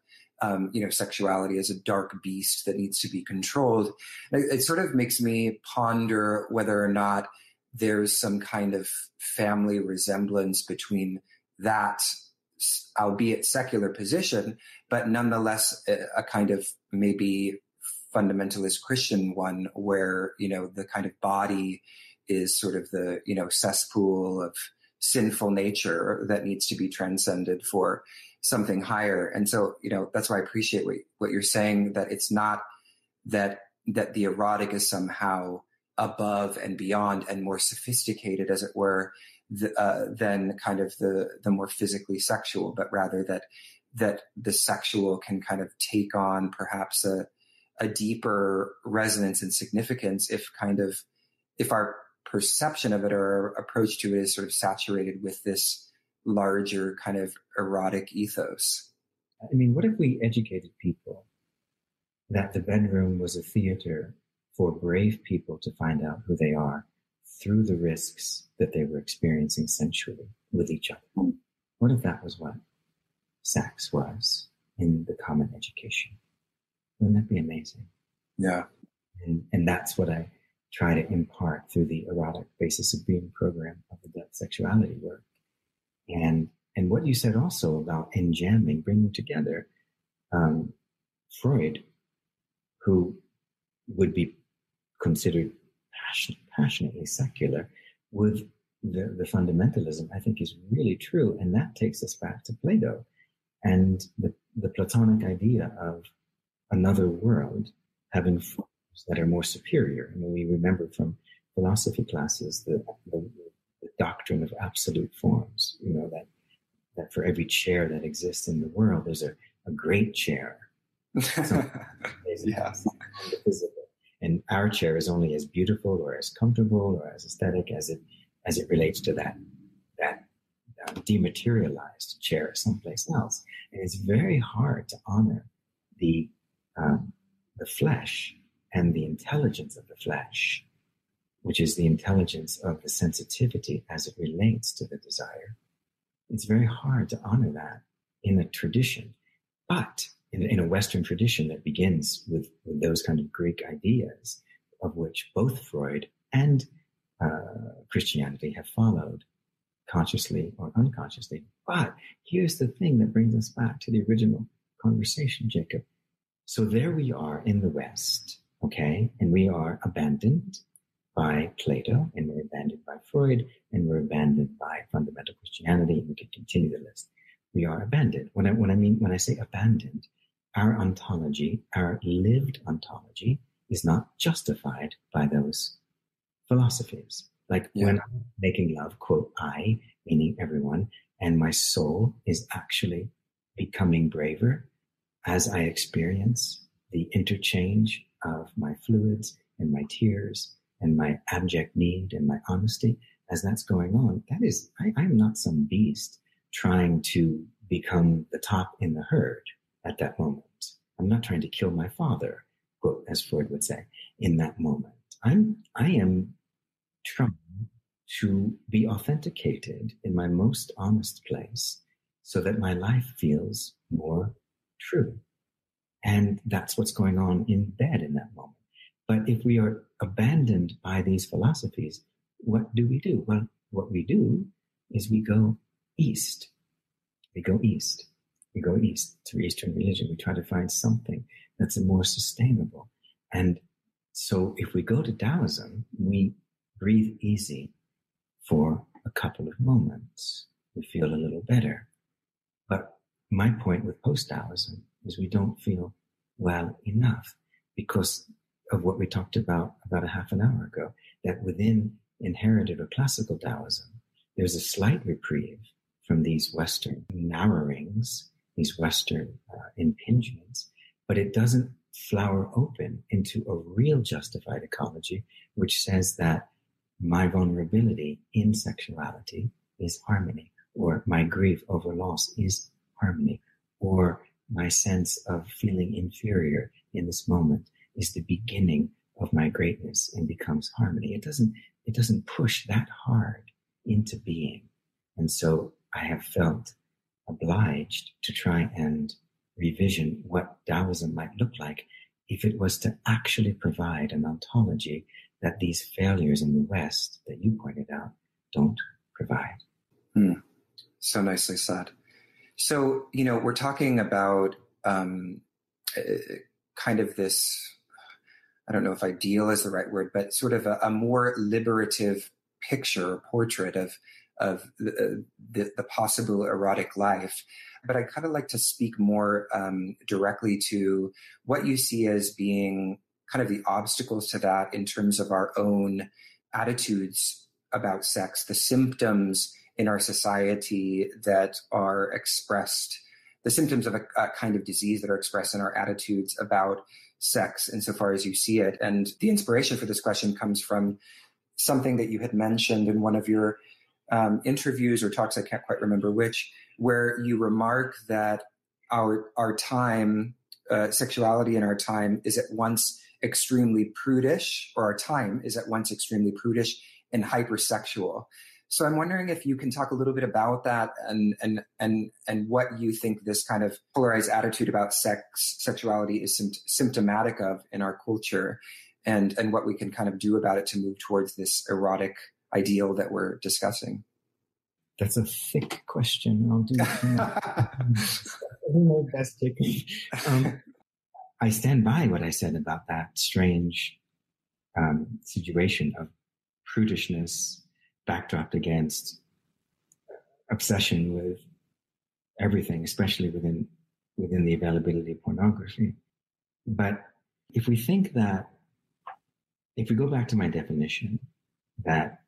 um, you know, sexuality is a dark beast that needs to be controlled. It, it, sort of makes me ponder whether or not there's some kind of family resemblance between that albeit secular position, but nonetheless a, a kind of maybe fundamentalist Christian one where, you know, the kind of body is sort of the, you know, cesspool of sinful nature that needs to be transcended for something higher. And so, you know, that's why I appreciate what, what you're saying, that it's not that, that the erotic is somehow above and beyond and more sophisticated, as it were, the, uh, than kind of the the more physically sexual, but rather that that the sexual can kind of take on perhaps a a deeper resonance and significance if kind of if our perception of it or approach to it is sort of saturated with this larger kind of erotic ethos. I mean, what if we educated people that the bedroom was a theater for brave people to find out who they are through the risks that they were experiencing sensually with each other. What if that was what sex was in the common education? Wouldn't that be amazing? Yeah. And, and that's what I try to impart through the erotic basis of being program of the depth sexuality work. And, and what you said also about enjamming, bringing together, um, Freud, who would be considered passion, passionately secular with the, the fundamentalism, I think is really true. And that takes us back to Plato and the, the Platonic idea of another world having forms that are more superior. I mean, we remember from philosophy classes the, the, the doctrine of absolute forms, you know, that, that for every chair that exists in the world, there's a, a great chair. yeah and our chair is only as beautiful or as comfortable or as aesthetic as it as it relates to that that uh, dematerialized chair someplace else. And it's very hard to honor the um, the flesh and the intelligence of the flesh, which is the intelligence of the sensitivity as it relates to the desire. It's very hard to honor that in a tradition, but in, in a Western tradition that begins with, with, those kind of Greek ideas, of which both Freud and uh, Christianity have followed, consciously or unconsciously. But here's the thing that brings us back to the original conversation, Jacob. So there we are in the West, okay, and we are abandoned by Plato, and we're abandoned by Freud, and we're abandoned by fundamental Christianity, and we can continue the list. We are abandoned. When I, when I mean, when I say abandoned, our ontology, our lived ontology, is not justified by those philosophies. Like yeah. when I'm making love, quote, I, meaning everyone, and my soul is actually becoming braver, as I experience the interchange of my fluids and my tears and my abject need and my honesty, as that's going on, that is, I, I'm not some beast trying to become the top in the herd at that moment. I'm not trying to kill my father, quote, as Freud would say, in that moment. I'm, I am trying to be authenticated in my most honest place so that my life feels more true. And that's what's going on in bed in that moment. But if we are abandoned by these philosophies, what do we do? Well, what we do is we go east. We go east. We go east through Eastern religion. We try to find something that's more sustainable. And so if we go to Taoism, we breathe easy for a couple of moments. We feel a little better. But my point with post Taoism is we don't feel well enough because of what we talked about about a half an hour ago, that within inherited or classical Taoism, there's a slight reprieve from these Western narrowings, these Western uh, impingements, but it doesn't flower open into a real justified ecology, which says that my vulnerability in sexuality is harmony, or my grief over loss is harmony, or my sense of feeling inferior in this moment is the beginning of my greatness and becomes harmony. It doesn't, it doesn't push that hard into being. And so I have felt obliged to try and revision what Taoism might look like if it was to actually provide an ontology that these failures in the West that you pointed out don't provide. Hmm. So nicely said. So, you know, we're talking about um, uh, kind of this, I don't know if ideal is the right word, but sort of a, a more liberative picture or portrait of, of the, uh, the, the possible erotic life. But I'd kind of like to speak more um, directly to what you see as being kind of the obstacles to that in terms of our own attitudes about sex, the symptoms in our society that are expressed, the symptoms of a, a, kind of disease that are expressed in our attitudes about sex insofar as you see it. And the inspiration for this question comes from something that you had mentioned in one of your um, interviews or talks, I can't quite remember which, where you remark that our our time, uh, sexuality in our time is at once extremely prudish, or our time is at once extremely prudish and hypersexual. So I'm wondering if you can talk a little bit about that and and and and what you think this kind of polarized attitude about sex sexuality is symptomatic of in our culture, and and what we can kind of do about it to move towards this erotic ideal that we're discussing. That's a thick question. I'll do my best. Um, I stand by what I said about that strange um, situation of prudishness backdropped against obsession with everything, especially within within the availability of pornography. But if we think that, if we go back to my definition, that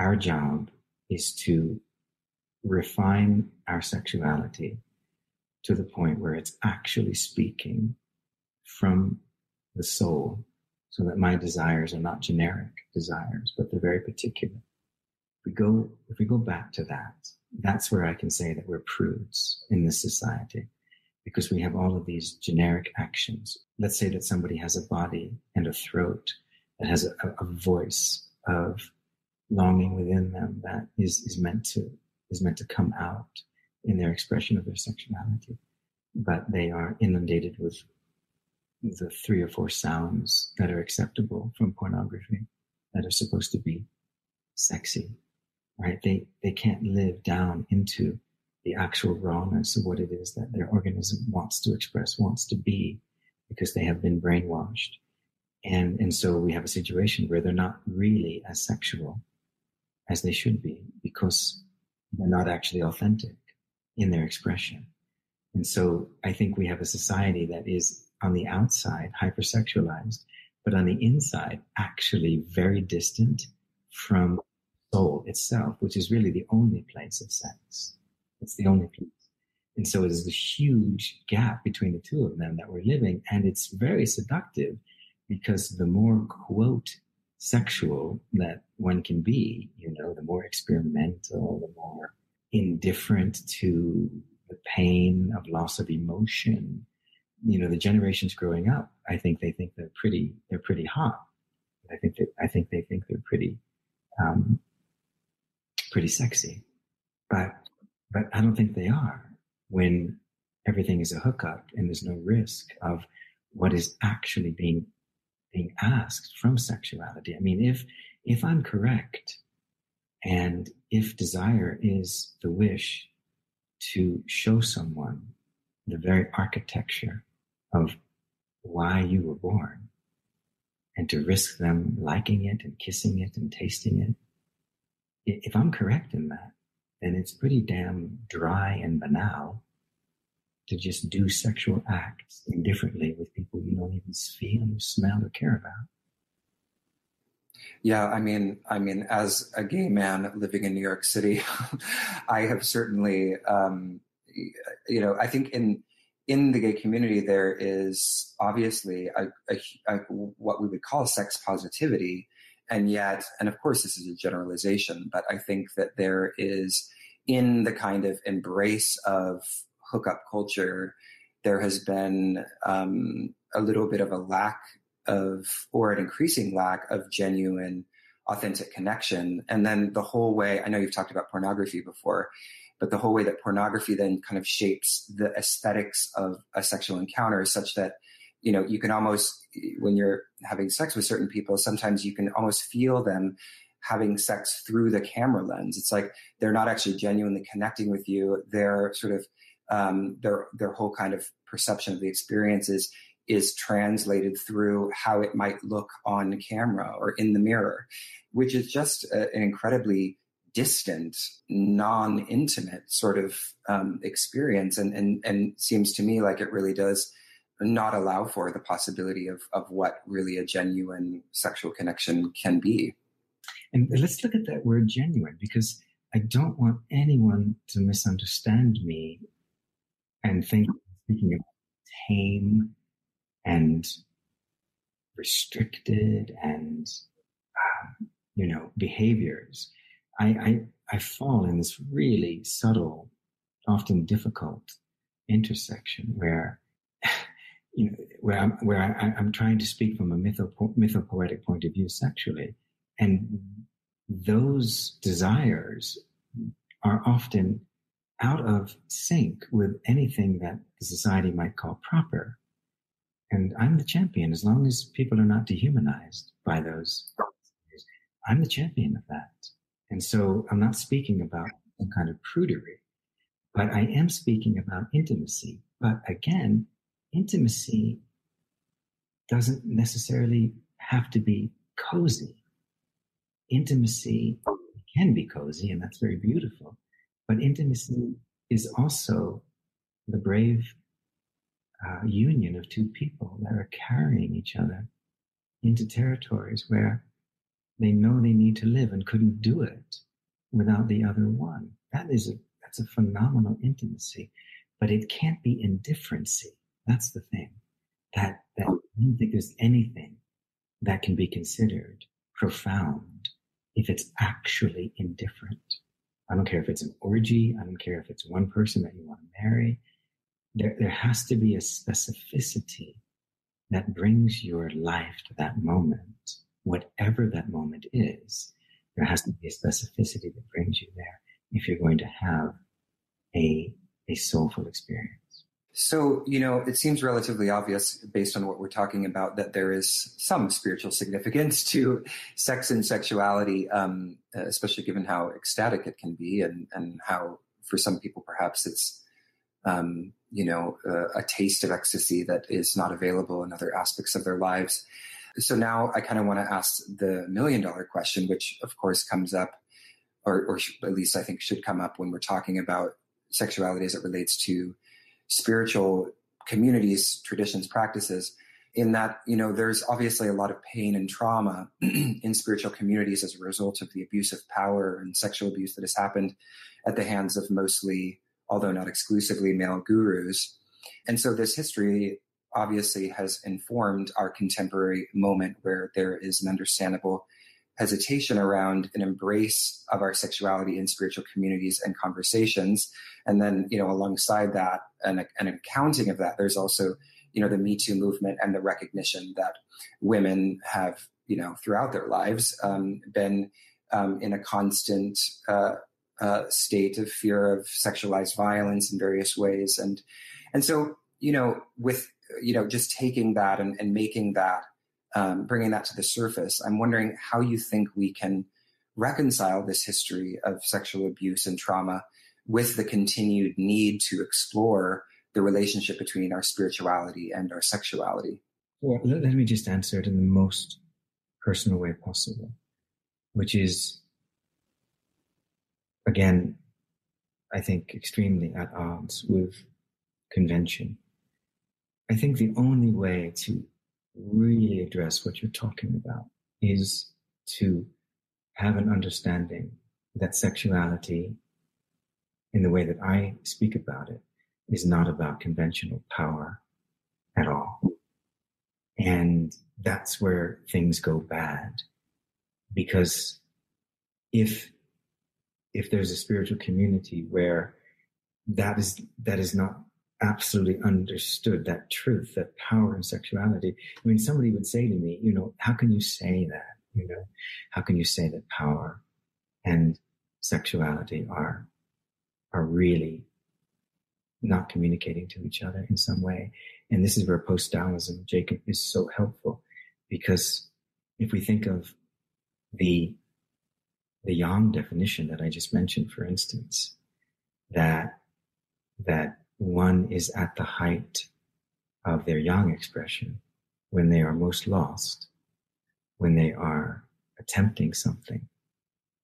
our job is to refine our sexuality to the point where it's actually speaking from the soul so that my desires are not generic desires, but they're very particular we go, if we go back to that, that's where I can say that we're prudes in this society because we have all of these generic actions. Let's say that somebody has a body and a throat that has a, a voice of longing within them that is, is meant to, is meant to come out in their expression of their sexuality. But they are inundated with the three or four sounds that are acceptable from pornography that are supposed to be sexy right? They, they can't live down into the actual rawness of what it is that their organism wants to express, wants to be, because they have been brainwashed. And, and so we have a situation where they're not really as sexual as they should be because they're not actually authentic in their expression. And so I think we have a society that is on the outside hypersexualized, but on the inside actually very distant from soul itself, which is really the only place of sex. It's the only place. And so there's this huge gap between the two of them that we're living. And it's very seductive because the more, quote, sexual that one can be, you know, the more experimental, the more indifferent to the pain of loss of emotion. You know, the generations growing up, I think they think they're pretty, they're pretty hot. I think that, I think they think they're pretty, um, pretty sexy, but, but I don't think they are when everything is a hookup and there's no risk of what is actually being being asked from sexuality. I mean, if if I'm correct, and if desire is the wish to show someone the very architecture of why you were born, and to risk them liking it and kissing it and tasting it, if I'm correct in that, then it's pretty damn dry and banal to just do sexual acts indifferently with people you don't even feel or smell or care about. Yeah, I mean, I mean, as a gay man living in New York City, I have certainly, um, you know, I think in in the gay community there is obviously a, a, a, what we would call sex positivity, and yet, and of course, this is a generalization, but I think that there is in the kind of embrace of hookup culture, there has been um, a little bit of a lack of, or an increasing lack of genuine, authentic connection. And then the whole way, I know you've talked about pornography before, but the whole way that pornography then kind of shapes the aesthetics of a sexual encounter is such that you know you can almost when you're having sex with certain people sometimes you can almost feel them having sex through the camera lens it's like they're not actually genuinely connecting with you they're sort of um, their their whole kind of perception of the experience is is translated through how it might look on camera or in the mirror, which is just a, an incredibly distant, non-intimate sort of um, experience, and, and and seems to me like it really does not allow for the possibility of of what really a genuine sexual connection can be. And let's look at that word genuine because I don't want anyone to misunderstand me and think speaking of tame and restricted and um, you know behaviors. I, I i fall in this really subtle often difficult intersection where you know where i'm where I, i'm trying to speak from a mytho, mythopoetic point of view sexually. And those desires are often out of sync with anything that the society might call proper. And I'm the champion as long as people are not dehumanized by those. I'm the champion of that. And so I'm not speaking about some kind of prudery, but I am speaking about intimacy. But again, intimacy doesn't necessarily have to be cozy. Intimacy can be cozy, and that's very beautiful. But intimacy is also the brave uh, union of two people that are carrying each other into territories where they know they need to live and couldn't do it without the other one. That is a that's a phenomenal intimacy, but it can't be indifferency. That's the thing. That that I don't think there's anything that can be considered profound if it's actually indifferent. I don't care if it's an orgy. I don't care if it's one person that you want to marry. There, there has to be a specificity that brings your life to that moment, whatever that moment is. There has to be a specificity that brings you there if you're going to have a, a soulful experience. So, you know, it seems relatively obvious based on what we're talking about that there is some spiritual significance to sex and sexuality, um, especially given how ecstatic it can be and, and how for some people perhaps it's, um, you know, a taste of ecstasy that is not available in other aspects of their lives. So now I kind of want to ask the million dollar question, which of course comes up, or, or at least I think should come up when we're talking about sexuality as it relates to spiritual communities, traditions, practices, in that, you know, there's obviously a lot of pain and trauma in spiritual communities as a result of the abuse of power and sexual abuse that has happened at the hands of mostly although not exclusively male gurus. And so this history obviously has informed our contemporary moment where there is an understandable hesitation around an embrace of our sexuality in spiritual communities and conversations. And then, you know, alongside that, an, an accounting of that, there's also, you know, the Me Too movement and the recognition that women have, you know, throughout their lives um, been um, in a constant uh, uh, state of fear of sexualized violence in various ways. And, and so, you know, with, you know, just taking that and, and making that um, bringing that to the surface, I'm wondering how you think we can reconcile this history of sexual abuse and trauma with the continued need to explore the relationship between our spirituality and our sexuality. Well, let, let me just answer it in the most personal way possible, which is, again, I think extremely at odds with convention. I think the only way to really address what you're talking about is to have an understanding that sexuality, in the way that I speak about it, is not about conventional power at all. And that's where things go bad. Because if, if there's a spiritual community where that is, that is not absolutely understood that truth, that power and sexuality. I mean, somebody would say to me, you know, how can you say that? You know, how can you say that power and sexuality are, are really not communicating to each other in some way? And this is where post-Taoism, Jacob, is so helpful because if we think of the, the yang definition that I just mentioned, for instance, that, that one is at the height of their yang expression when they are most lost, when they are attempting something,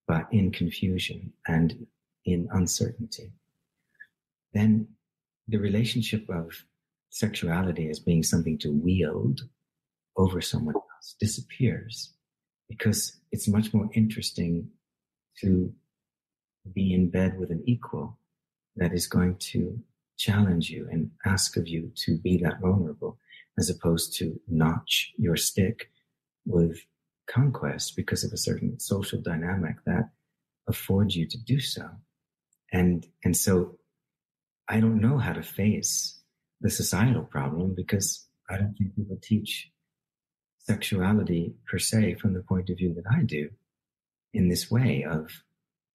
but in confusion and in uncertainty. Then the relationship of sexuality as being something to wield over someone else disappears because it's much more interesting to be in bed with an equal that is going to challenge you and ask of you to be that vulnerable as opposed to notch your stick with conquest because of a certain social dynamic that affords you to do so. And, and so I don't know how to face the societal problem because I don't think people teach sexuality per se from the point of view that I do in this way of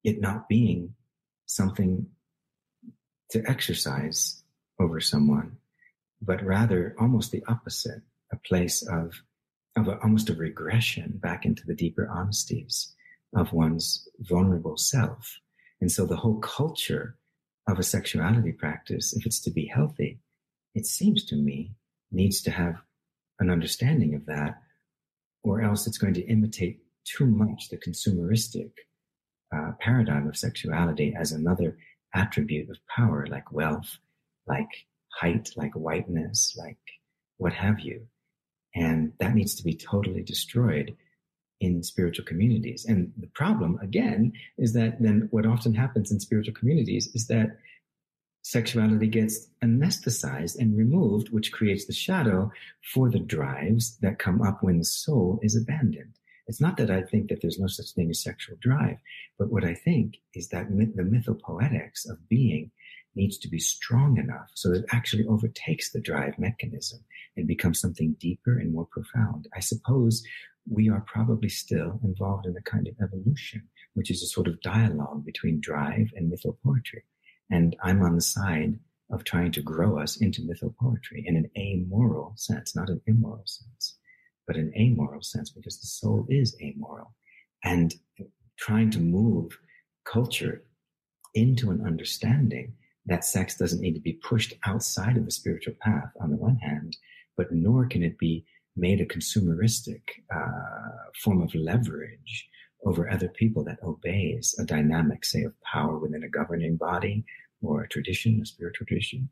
it not being something to exercise over someone, but rather almost the opposite, a place of, of a, almost a regression back into the deeper honesties of one's vulnerable self. And so the whole culture of a sexuality practice, if it's to be healthy, it seems to me needs to have an understanding of that, or else it's going to imitate too much the consumeristic uh, paradigm of sexuality as another attribute of power like wealth, like height, like whiteness, like what have you. And that needs to be totally destroyed in spiritual communities. And the problem, again, is that then what often happens in spiritual communities is that sexuality gets anesthetized and removed, which creates the shadow for the drives that come up when the soul is abandoned. It's not that I think that there's no such thing as sexual drive, but what I think is that the mythopoetics of being needs to be strong enough so that it actually overtakes the drive mechanism and becomes something deeper and more profound. I suppose we are probably still involved in a kind of evolution, which is a sort of dialogue between drive and mythopoetry. And I'm on the side of trying to grow us into mythopoetry in an amoral sense, not an immoral sense but an amoral sense because the soul is amoral. And trying to move culture into an understanding that sex doesn't need to be pushed outside of the spiritual path on the one hand, but nor can it be made a consumeristic uh, form of leverage over other people that obeys a dynamic, say, of power within a governing body or a tradition, a spiritual tradition.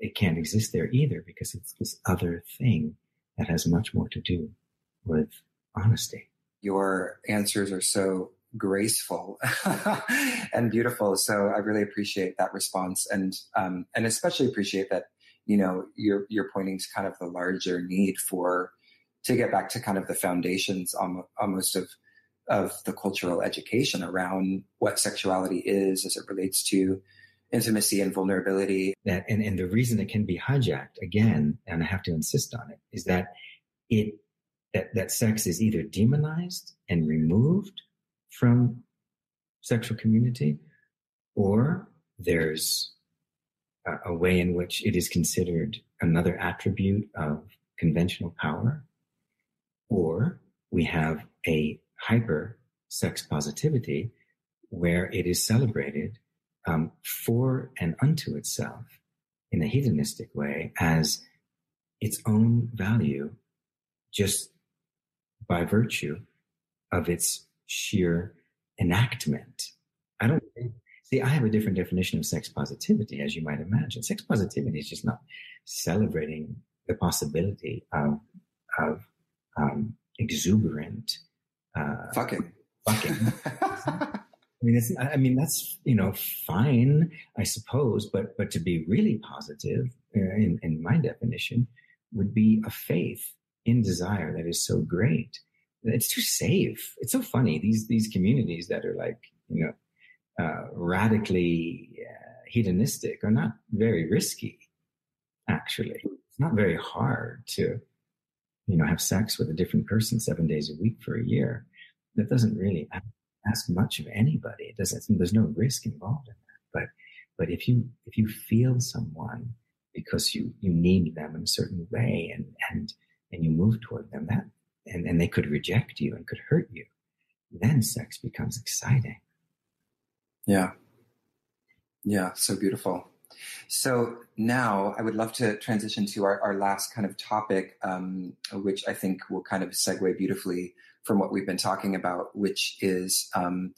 It can't exist there either because it's this other thing that has much more to do with honesty. Your answers are so graceful and beautiful. So I really appreciate that response, and um, and especially appreciate that you know you're you're pointing to kind of the larger need for to get back to kind of the foundations almost of of the cultural education around what sexuality is as it relates to intimacy and vulnerability. That and, and the reason it can be hijacked again, and I have to insist on it, is that it that, that sex is either demonized and removed from sexual community, or there's a, a way in which it is considered another attribute of conventional power, or we have a hyper sex positivity where it is celebrated um, for and unto itself in a hedonistic way as its own value just by virtue of its sheer enactment. I don't think, see, I have a different definition of sex positivity, as you might imagine. Sex positivity is just not celebrating the possibility of, of um, exuberant uh, fucking. Fucking. I mean, it's, I mean, that's, you know, fine, I suppose, but, but to be really positive uh, in, in my definition would be a faith in desire that is so great. It's too safe. It's so funny. These, these communities that are like, you know, uh, radically uh, hedonistic are not very risky, actually. It's not very hard to, you know, have sex with a different person seven days a week for a year. That doesn't really ask much of anybody. It doesn't, there's no risk involved in that. But, but if you, if you feel someone because you, you need them in a certain way and, and, and you move toward them, that, and, and they could reject you and could hurt you, then sex becomes exciting. Yeah. Yeah. So beautiful. So now I would love to transition to our, our last kind of topic, um, which I think will kind of segue beautifully from what we've been talking about, which is um,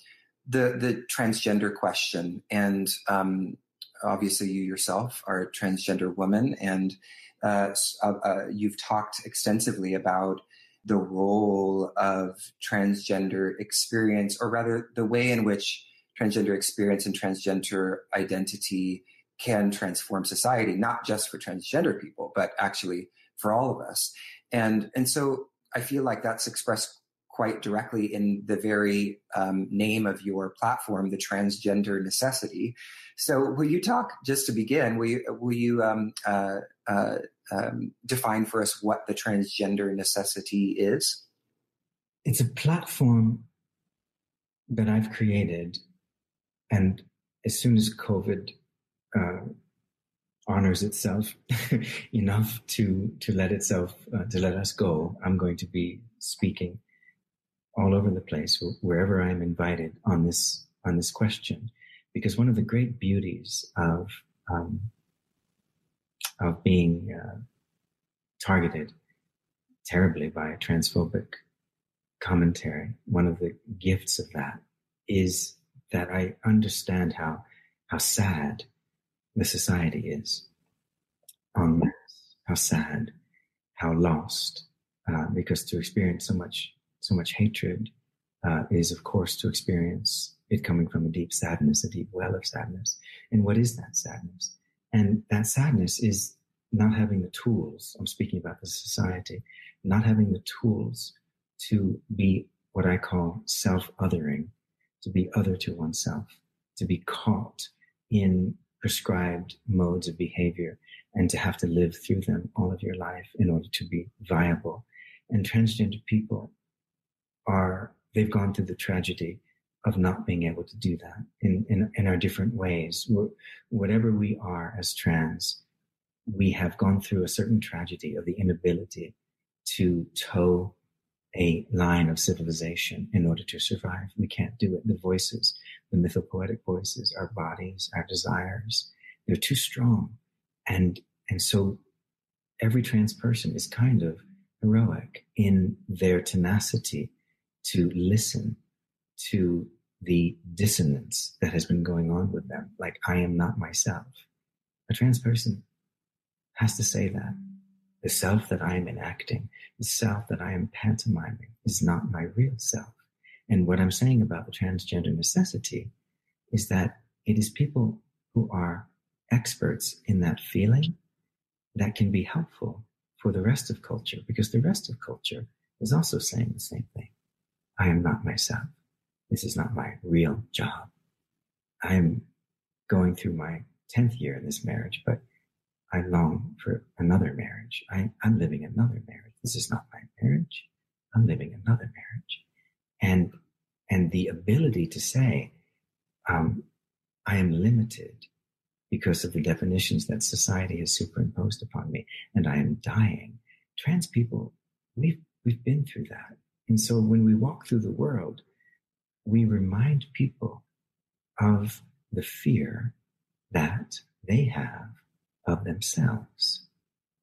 the the transgender question. And um, obviously, you yourself are a transgender woman, and uh, uh, uh, you've talked extensively about the role of transgender experience, or rather, the way in which transgender experience and transgender identity can transform society, not just for transgender people, but actually for all of us. And and so I feel like that's expressed quite directly in the very um, name of your platform, the transgender necessity. So, will you talk just to begin? Will you, will you um, uh, uh, um, define for us what the transgender necessity is? It's a platform that I've created, and as soon as COVID uh, honors itself enough to to let itself uh, to let us go, I'm going to be speaking all over the place, wherever I'm invited on this on this question, because one of the great beauties of um, of being uh, targeted terribly by a transphobic commentary, one of the gifts of that is that I understand how how sad the society is en masse, how sad, how lost, uh, because to experience so much so much hatred uh, is, of course, to experience it coming from a deep sadness, a deep well of sadness. And what is that sadness? And that sadness is not having the tools. I'm speaking about the society, not having the tools to be what I call self othering, to be other to oneself, to be caught in prescribed modes of behavior and to have to live through them all of your life in order to be viable. And transgender people are they've gone through the tragedy of not being able to do that in, in, in our different ways. Whatever we are as trans, we have gone through a certain tragedy of the inability to toe a line of civilization in order to survive. We can't do it. The voices, the mythopoetic voices, our bodies, our desires, they're too strong. And, and so every trans person is kind of heroic in their tenacity to listen to the dissonance that has been going on with them. Like, I am not myself. A trans person has to say that. The self that I am enacting, the self that I am pantomiming is not my real self. And what I'm saying about the transgender necessity is that it is people who are experts in that feeling that can be helpful for the rest of culture because the rest of culture is also saying the same thing. I am not myself. This is not my real job. I am going through my 10th year in this marriage, but I long for another marriage. I, I'm living another marriage. This is not my marriage. I'm living another marriage. And, and the ability to say, um, I am limited because of the definitions that society has superimposed upon me and I am dying. Trans people, we've, we've been through that. And so when we walk through the world, we remind people of the fear that they have of themselves.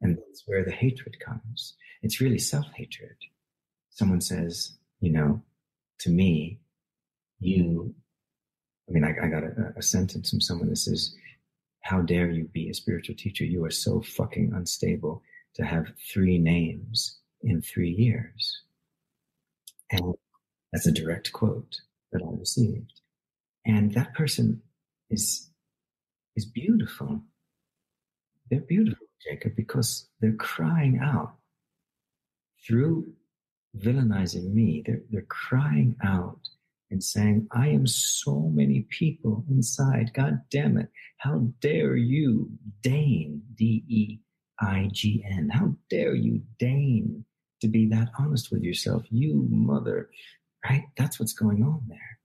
And that's where the hatred comes. It's really self hatred. Someone says, you know, to me, you, I mean, I, I got a, a sentence from someone that says, how dare you be a spiritual teacher? You are so fucking unstable to have three names in three years. And that's a direct quote that I received. And that person is, is beautiful. They're beautiful, Jacob, because they're crying out through villainizing me. They're, they're crying out and saying, I am so many people inside. God damn it. How dare you deign, D E I G N? How dare you deign to be that honest with yourself? You mother, right? That's what's going on there.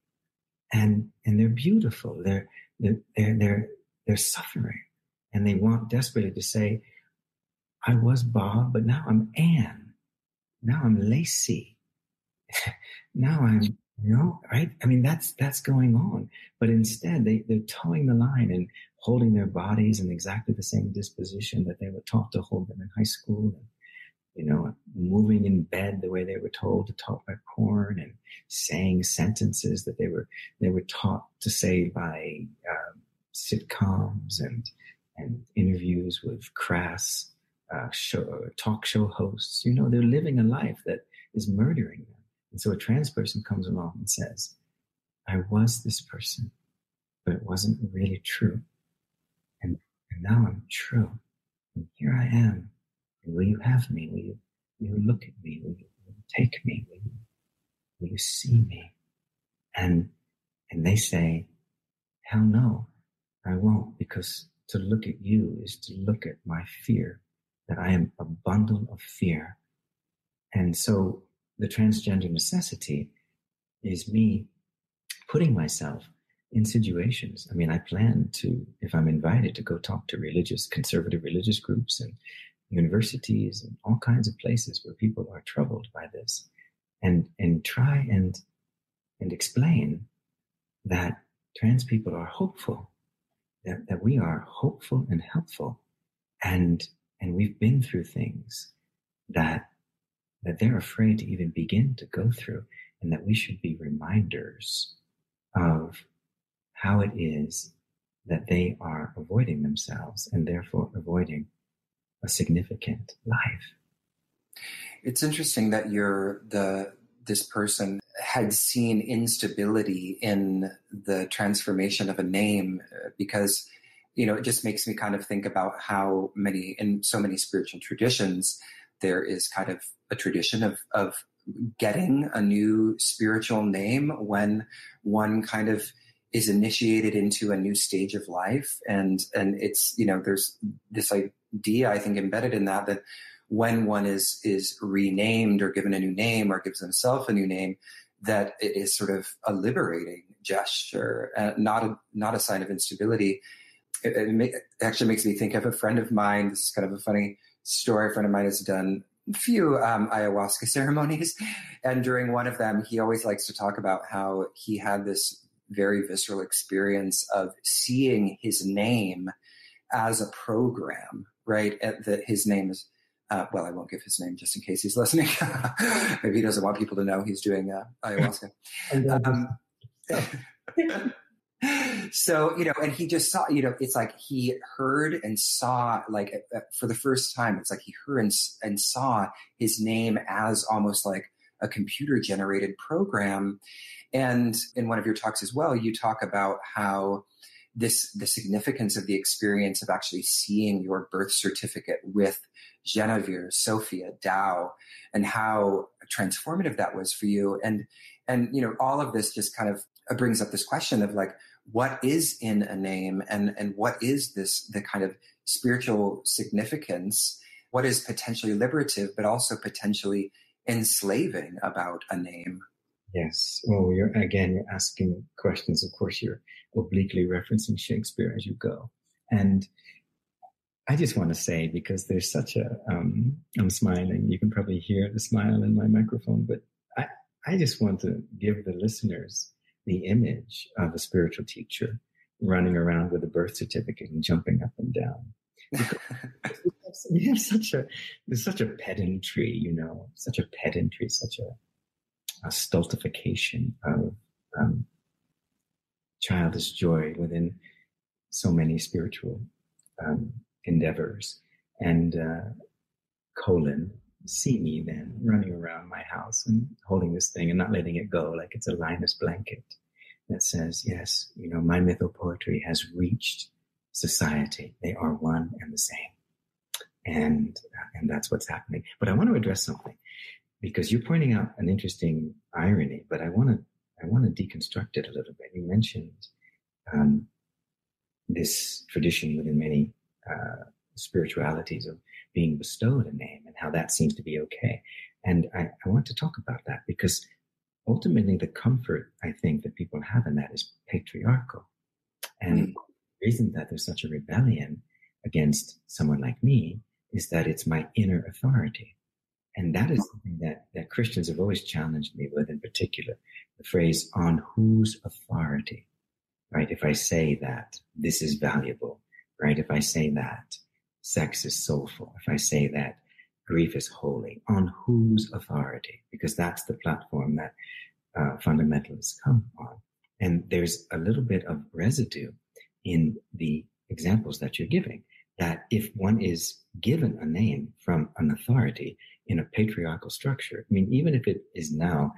And, and they're beautiful. They're, they're, they're, they're, they're suffering and they want desperately to say, I was Bob, but now I'm Anne. Now I'm Lacey. now I'm, you know, right? I mean, that's, that's going on. But instead, they, they're toeing the line and holding their bodies in exactly the same disposition that they were taught to hold them in high school. And, you know, moving in bed the way they were told to talk by porn and saying sentences that they were, they were taught to say by, um, sitcoms and, and interviews with crass uh, show, talk show hosts. You know, they're living a life that is murdering them. And so a trans person comes along and says, I was this person, but it wasn't really true. And, and now I'm true. And here I am. Will you have me? Will you, will you look at me? Will you, will you take me? Will you, will you see me? And, and they say, hell no, I won't because to look at you is to look at my fear, that I am a bundle of fear. And so the transgender necessity is me putting myself in situations. I mean, I plan to, if I'm invited to go talk to religious, conservative religious groups and universities and all kinds of places where people are troubled by this and, and try and, and explain that trans people are hopeful that, that we are hopeful and helpful. And and we've been through things that that they're afraid to even begin to go through and that we should be reminders of how it is that they are avoiding themselves and therefore avoiding a significant life. It's interesting that you're the this person had seen instability in the transformation of a name uh, because you know it just makes me kind of think about how many in so many spiritual traditions there is kind of a tradition of of getting a new spiritual name when one kind of is initiated into a new stage of life. And and it's you know there's this idea i think embedded in that that when one is is renamed or given a new name or gives himself a new name, that it is sort of a liberating gesture, uh, not a not a sign of instability. It, it, may, it, actually makes me think of a friend of mine. This is kind of a funny story. A friend of mine has done a few um, ayahuasca ceremonies, and during one of them, he always likes to talk about how he had this very visceral experience of seeing his name as a program. Right, At that his name is uh, well, I won't give his name just in case he's listening. Maybe he doesn't want people to know he's doing uh, ayahuasca. um, so you know, and he just saw, you know, it's like he heard and saw, like uh, for the first time, it's like he heard and, and saw his name as almost like a computer generated program. And in one of your talks as well, you talk about how this the significance of the experience of actually seeing your birth certificate with Genevieve, Sophia, Tao, and how transformative that was for you. And and you know, all of this just kind of uh, brings up this question of like, what is in a name, and and what is this the kind of spiritual significance? What is potentially liberative, but also potentially enslaving about a name? Yes. Well, you're again, you're asking questions. Of course, you're obliquely referencing Shakespeare as you go, and I just want to say because there's such a, um, I'm smiling. You can probably hear the smile in my microphone, but I, I just want to give the listeners the image of a spiritual teacher running around with a birth certificate and jumping up and down. we have such a there's such a pedantry, you know, such a pedantry, such a, a stultification of um, childish joy within so many spiritual um, endeavors. And uh, colon, see me then running around my house and holding this thing and not letting it go like it's a Linus blanket that says, yes, you know, my mythopoetry has reached society. They are one and the same. And, and that's what's happening. But I want to address something because you're pointing out an interesting irony, but I want to, I want to deconstruct it a little bit. You mentioned um, this tradition within many uh, spiritualities of being bestowed a name and how that seems to be okay. And I, I want to talk about that because ultimately the comfort I think that people have in that is patriarchal. And mm. the reason that there's such a rebellion against someone like me is that it's my inner authority. And that is something that, that Christians have always challenged me with in particular. The phrase on whose authority, right? If I say that this is valuable, right? If I say that sex is soulful, if I say that grief is holy, on whose authority? Because that's the platform that uh, fundamentalists come on. And there's a little bit of residue in the examples that you're giving that if one is given a name from an authority in a patriarchal structure, I mean, even if it is now,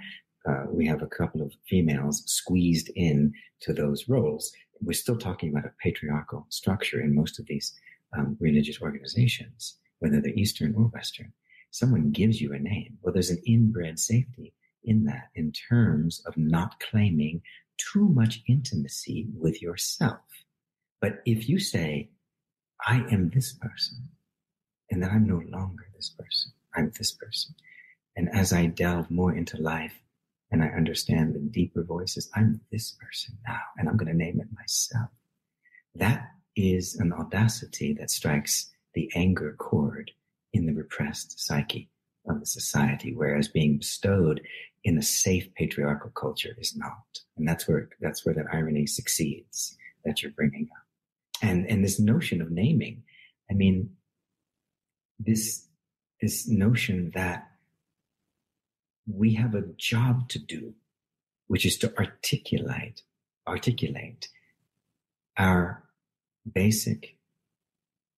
uh, we have a couple of females squeezed in to those roles, we're still talking about a patriarchal structure in most of these um, religious organizations, whether they're Eastern or Western. Someone gives you a name. Well, there's an inbred safety in that in terms of not claiming too much intimacy with yourself. But if you say, I am this person, and that I'm no longer this person, I'm this person. And as I delve more into life, and I understand the deeper voices. I'm this person now, and I'm going to name it myself. That is an audacity that strikes the anger chord in the repressed psyche of the society, whereas being bestowed in a safe patriarchal culture is not. And that's where that's where that irony succeeds that you're bringing up. And and this notion of naming, I mean, this this notion that we have a job to do, which is to articulate, articulate our basic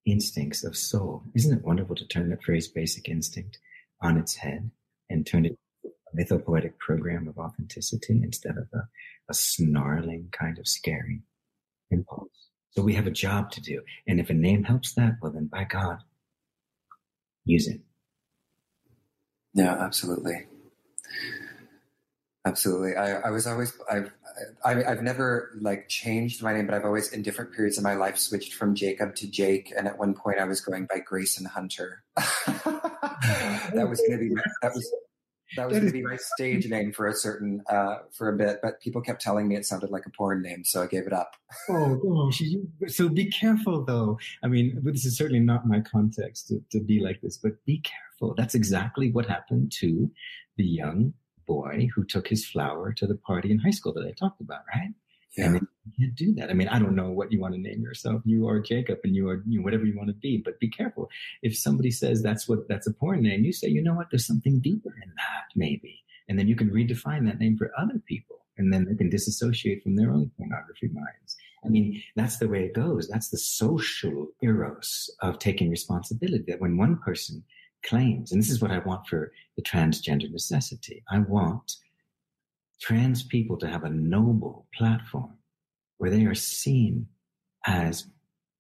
instincts of soul. Isn't it wonderful to turn that phrase basic instinct on its head and turn it a mythopoetic program of authenticity instead of a, a snarling kind of scary impulse? So we have a job to do. And if a name helps that, well then by God, use it. Yeah, absolutely. Absolutely. I, I was always, I've, I, have never like changed my name, but I've always in different periods of my life switched from Jacob to Jake. And at one point I was going by Grayson Hunter. that was going to be, that was, that was going to be my stage name for a certain, uh, for a bit, but people kept telling me it sounded like a porn name. So I gave it up. oh gosh. So be careful though. I mean, this is certainly not my context to, to be like this, but be careful. That's exactly what happened to the young boy who took his flower to the party in high school that I talked about, right? Yeah. And you can't do that. I mean, I don't know what you want to name yourself. You are Jacob and you are you know, whatever you want to be, but be careful. If somebody says that's what that's a porn name, you say, you know what, there's something deeper in that, maybe. And then you can redefine that name for other people. And then they can disassociate from their own pornography minds. I mean, that's the way it goes. That's the social eros of taking responsibility. That when one person claims. And this is what I want for the transgender necessity. I want trans people to have a noble platform where they are seen as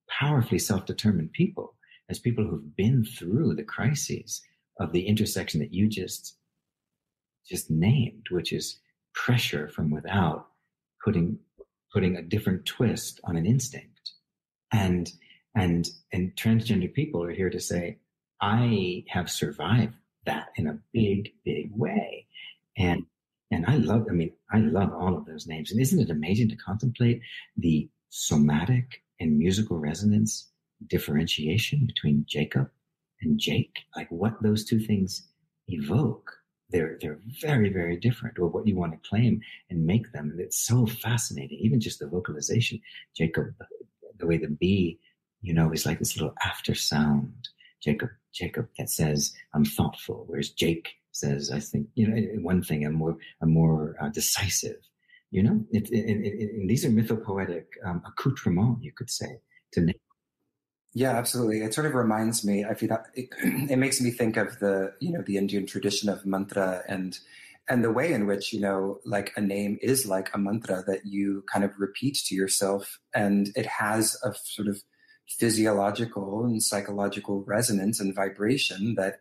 powerfully self-determined people, as people who've been through the crises of the intersection that you just just named, which is pressure from without, putting putting a different twist on an instinct. And and and transgender people are here to say, I have survived that in a big, big way. And and I love, I mean, I love all of those names. And isn't it amazing to contemplate the somatic and musical resonance differentiation between Jacob and Jake? Like what those two things evoke. They're, they're very, very different, or what you want to claim and make them. And it's so fascinating. Even just the vocalization, Jacob, the way the B, you know, is like this little after sound. Jacob, Jacob that says, I'm thoughtful, whereas Jake says, I think, you know, one thing, I'm more, I'm more uh, decisive. You know, it, it, it, these are mythopoetic um, accoutrements, you could say, to name. Yeah, absolutely. It sort of reminds me. I feel that it, it makes me think of the, you know, the Indian tradition of mantra and and the way in which you know like a name is like a mantra that you kind of repeat to yourself and it has a sort of physiological and psychological resonance and vibration that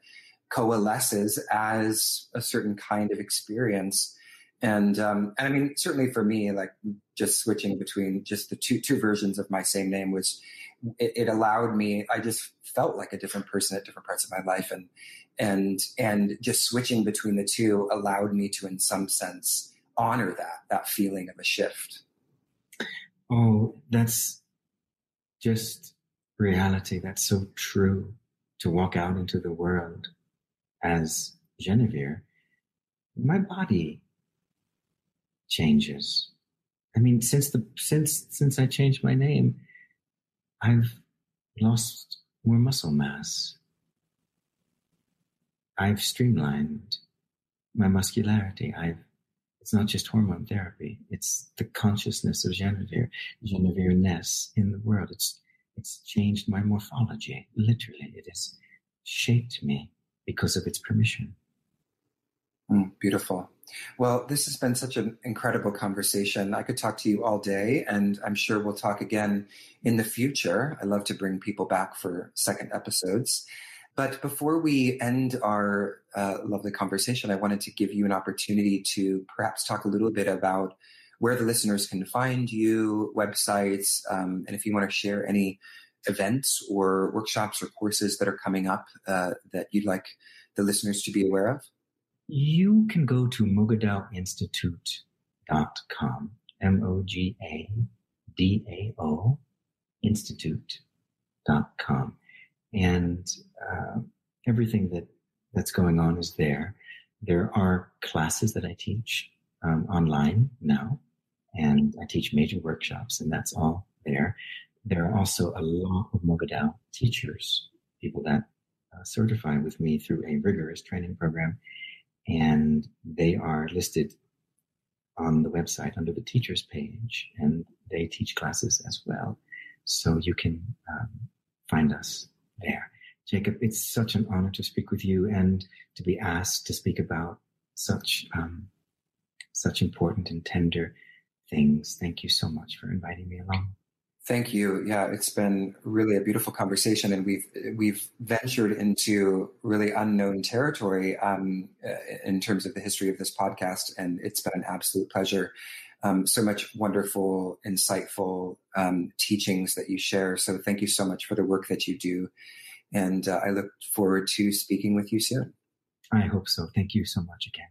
coalesces as a certain kind of experience. And um, and I mean, certainly for me, like just switching between just the two two versions of my same name was it, it allowed me. I just felt like a different person at different parts of my life, and and and just switching between the two allowed me to, in some sense, honor that that feeling of a shift. Oh, that's just reality. That's so true. To walk out into the world as Genevieve, my body changes. I mean, since the since since I changed my name, I've lost more muscle mass. I've streamlined my muscularity. I've it's not just hormone therapy. It's the consciousness of Genevieve, Genevieve-ness in the world. It's it's changed my morphology. Literally, it has shaped me because of its permission. Mm, beautiful. Well, this has been such an incredible conversation. I could talk to you all day, and I'm sure we'll talk again in the future. I love to bring people back for second episodes. But before we end our uh, lovely conversation, I wanted to give you an opportunity to perhaps talk a little bit about where the listeners can find you, websites, um, and if you want to share any events or workshops or courses that are coming up uh, that you'd like the listeners to be aware of? You can go to mogadao M O G A D A O, institute.com. And uh, everything that, that's going on is there. There are classes that I teach um, online now, and I teach major workshops, and that's all there there are also a lot of Moga Dao teachers, people that uh, certify with me through a rigorous training program, and they are listed on the website under the teachers page, and they teach classes as well. So you can um, find us there. Jacob, it's such an honor to speak with you and to be asked to speak about such um, such important and tender things. Thank you so much for inviting me along. Thank you. Yeah, it's been really a beautiful conversation, and we've we've ventured into really unknown territory um, uh, in terms of the history of this podcast, and it's been an absolute pleasure. Um, so much wonderful, insightful um, teachings that you share. So thank you so much for the work that you do, and uh, I look forward to speaking with you soon. I hope so. Thank you so much again.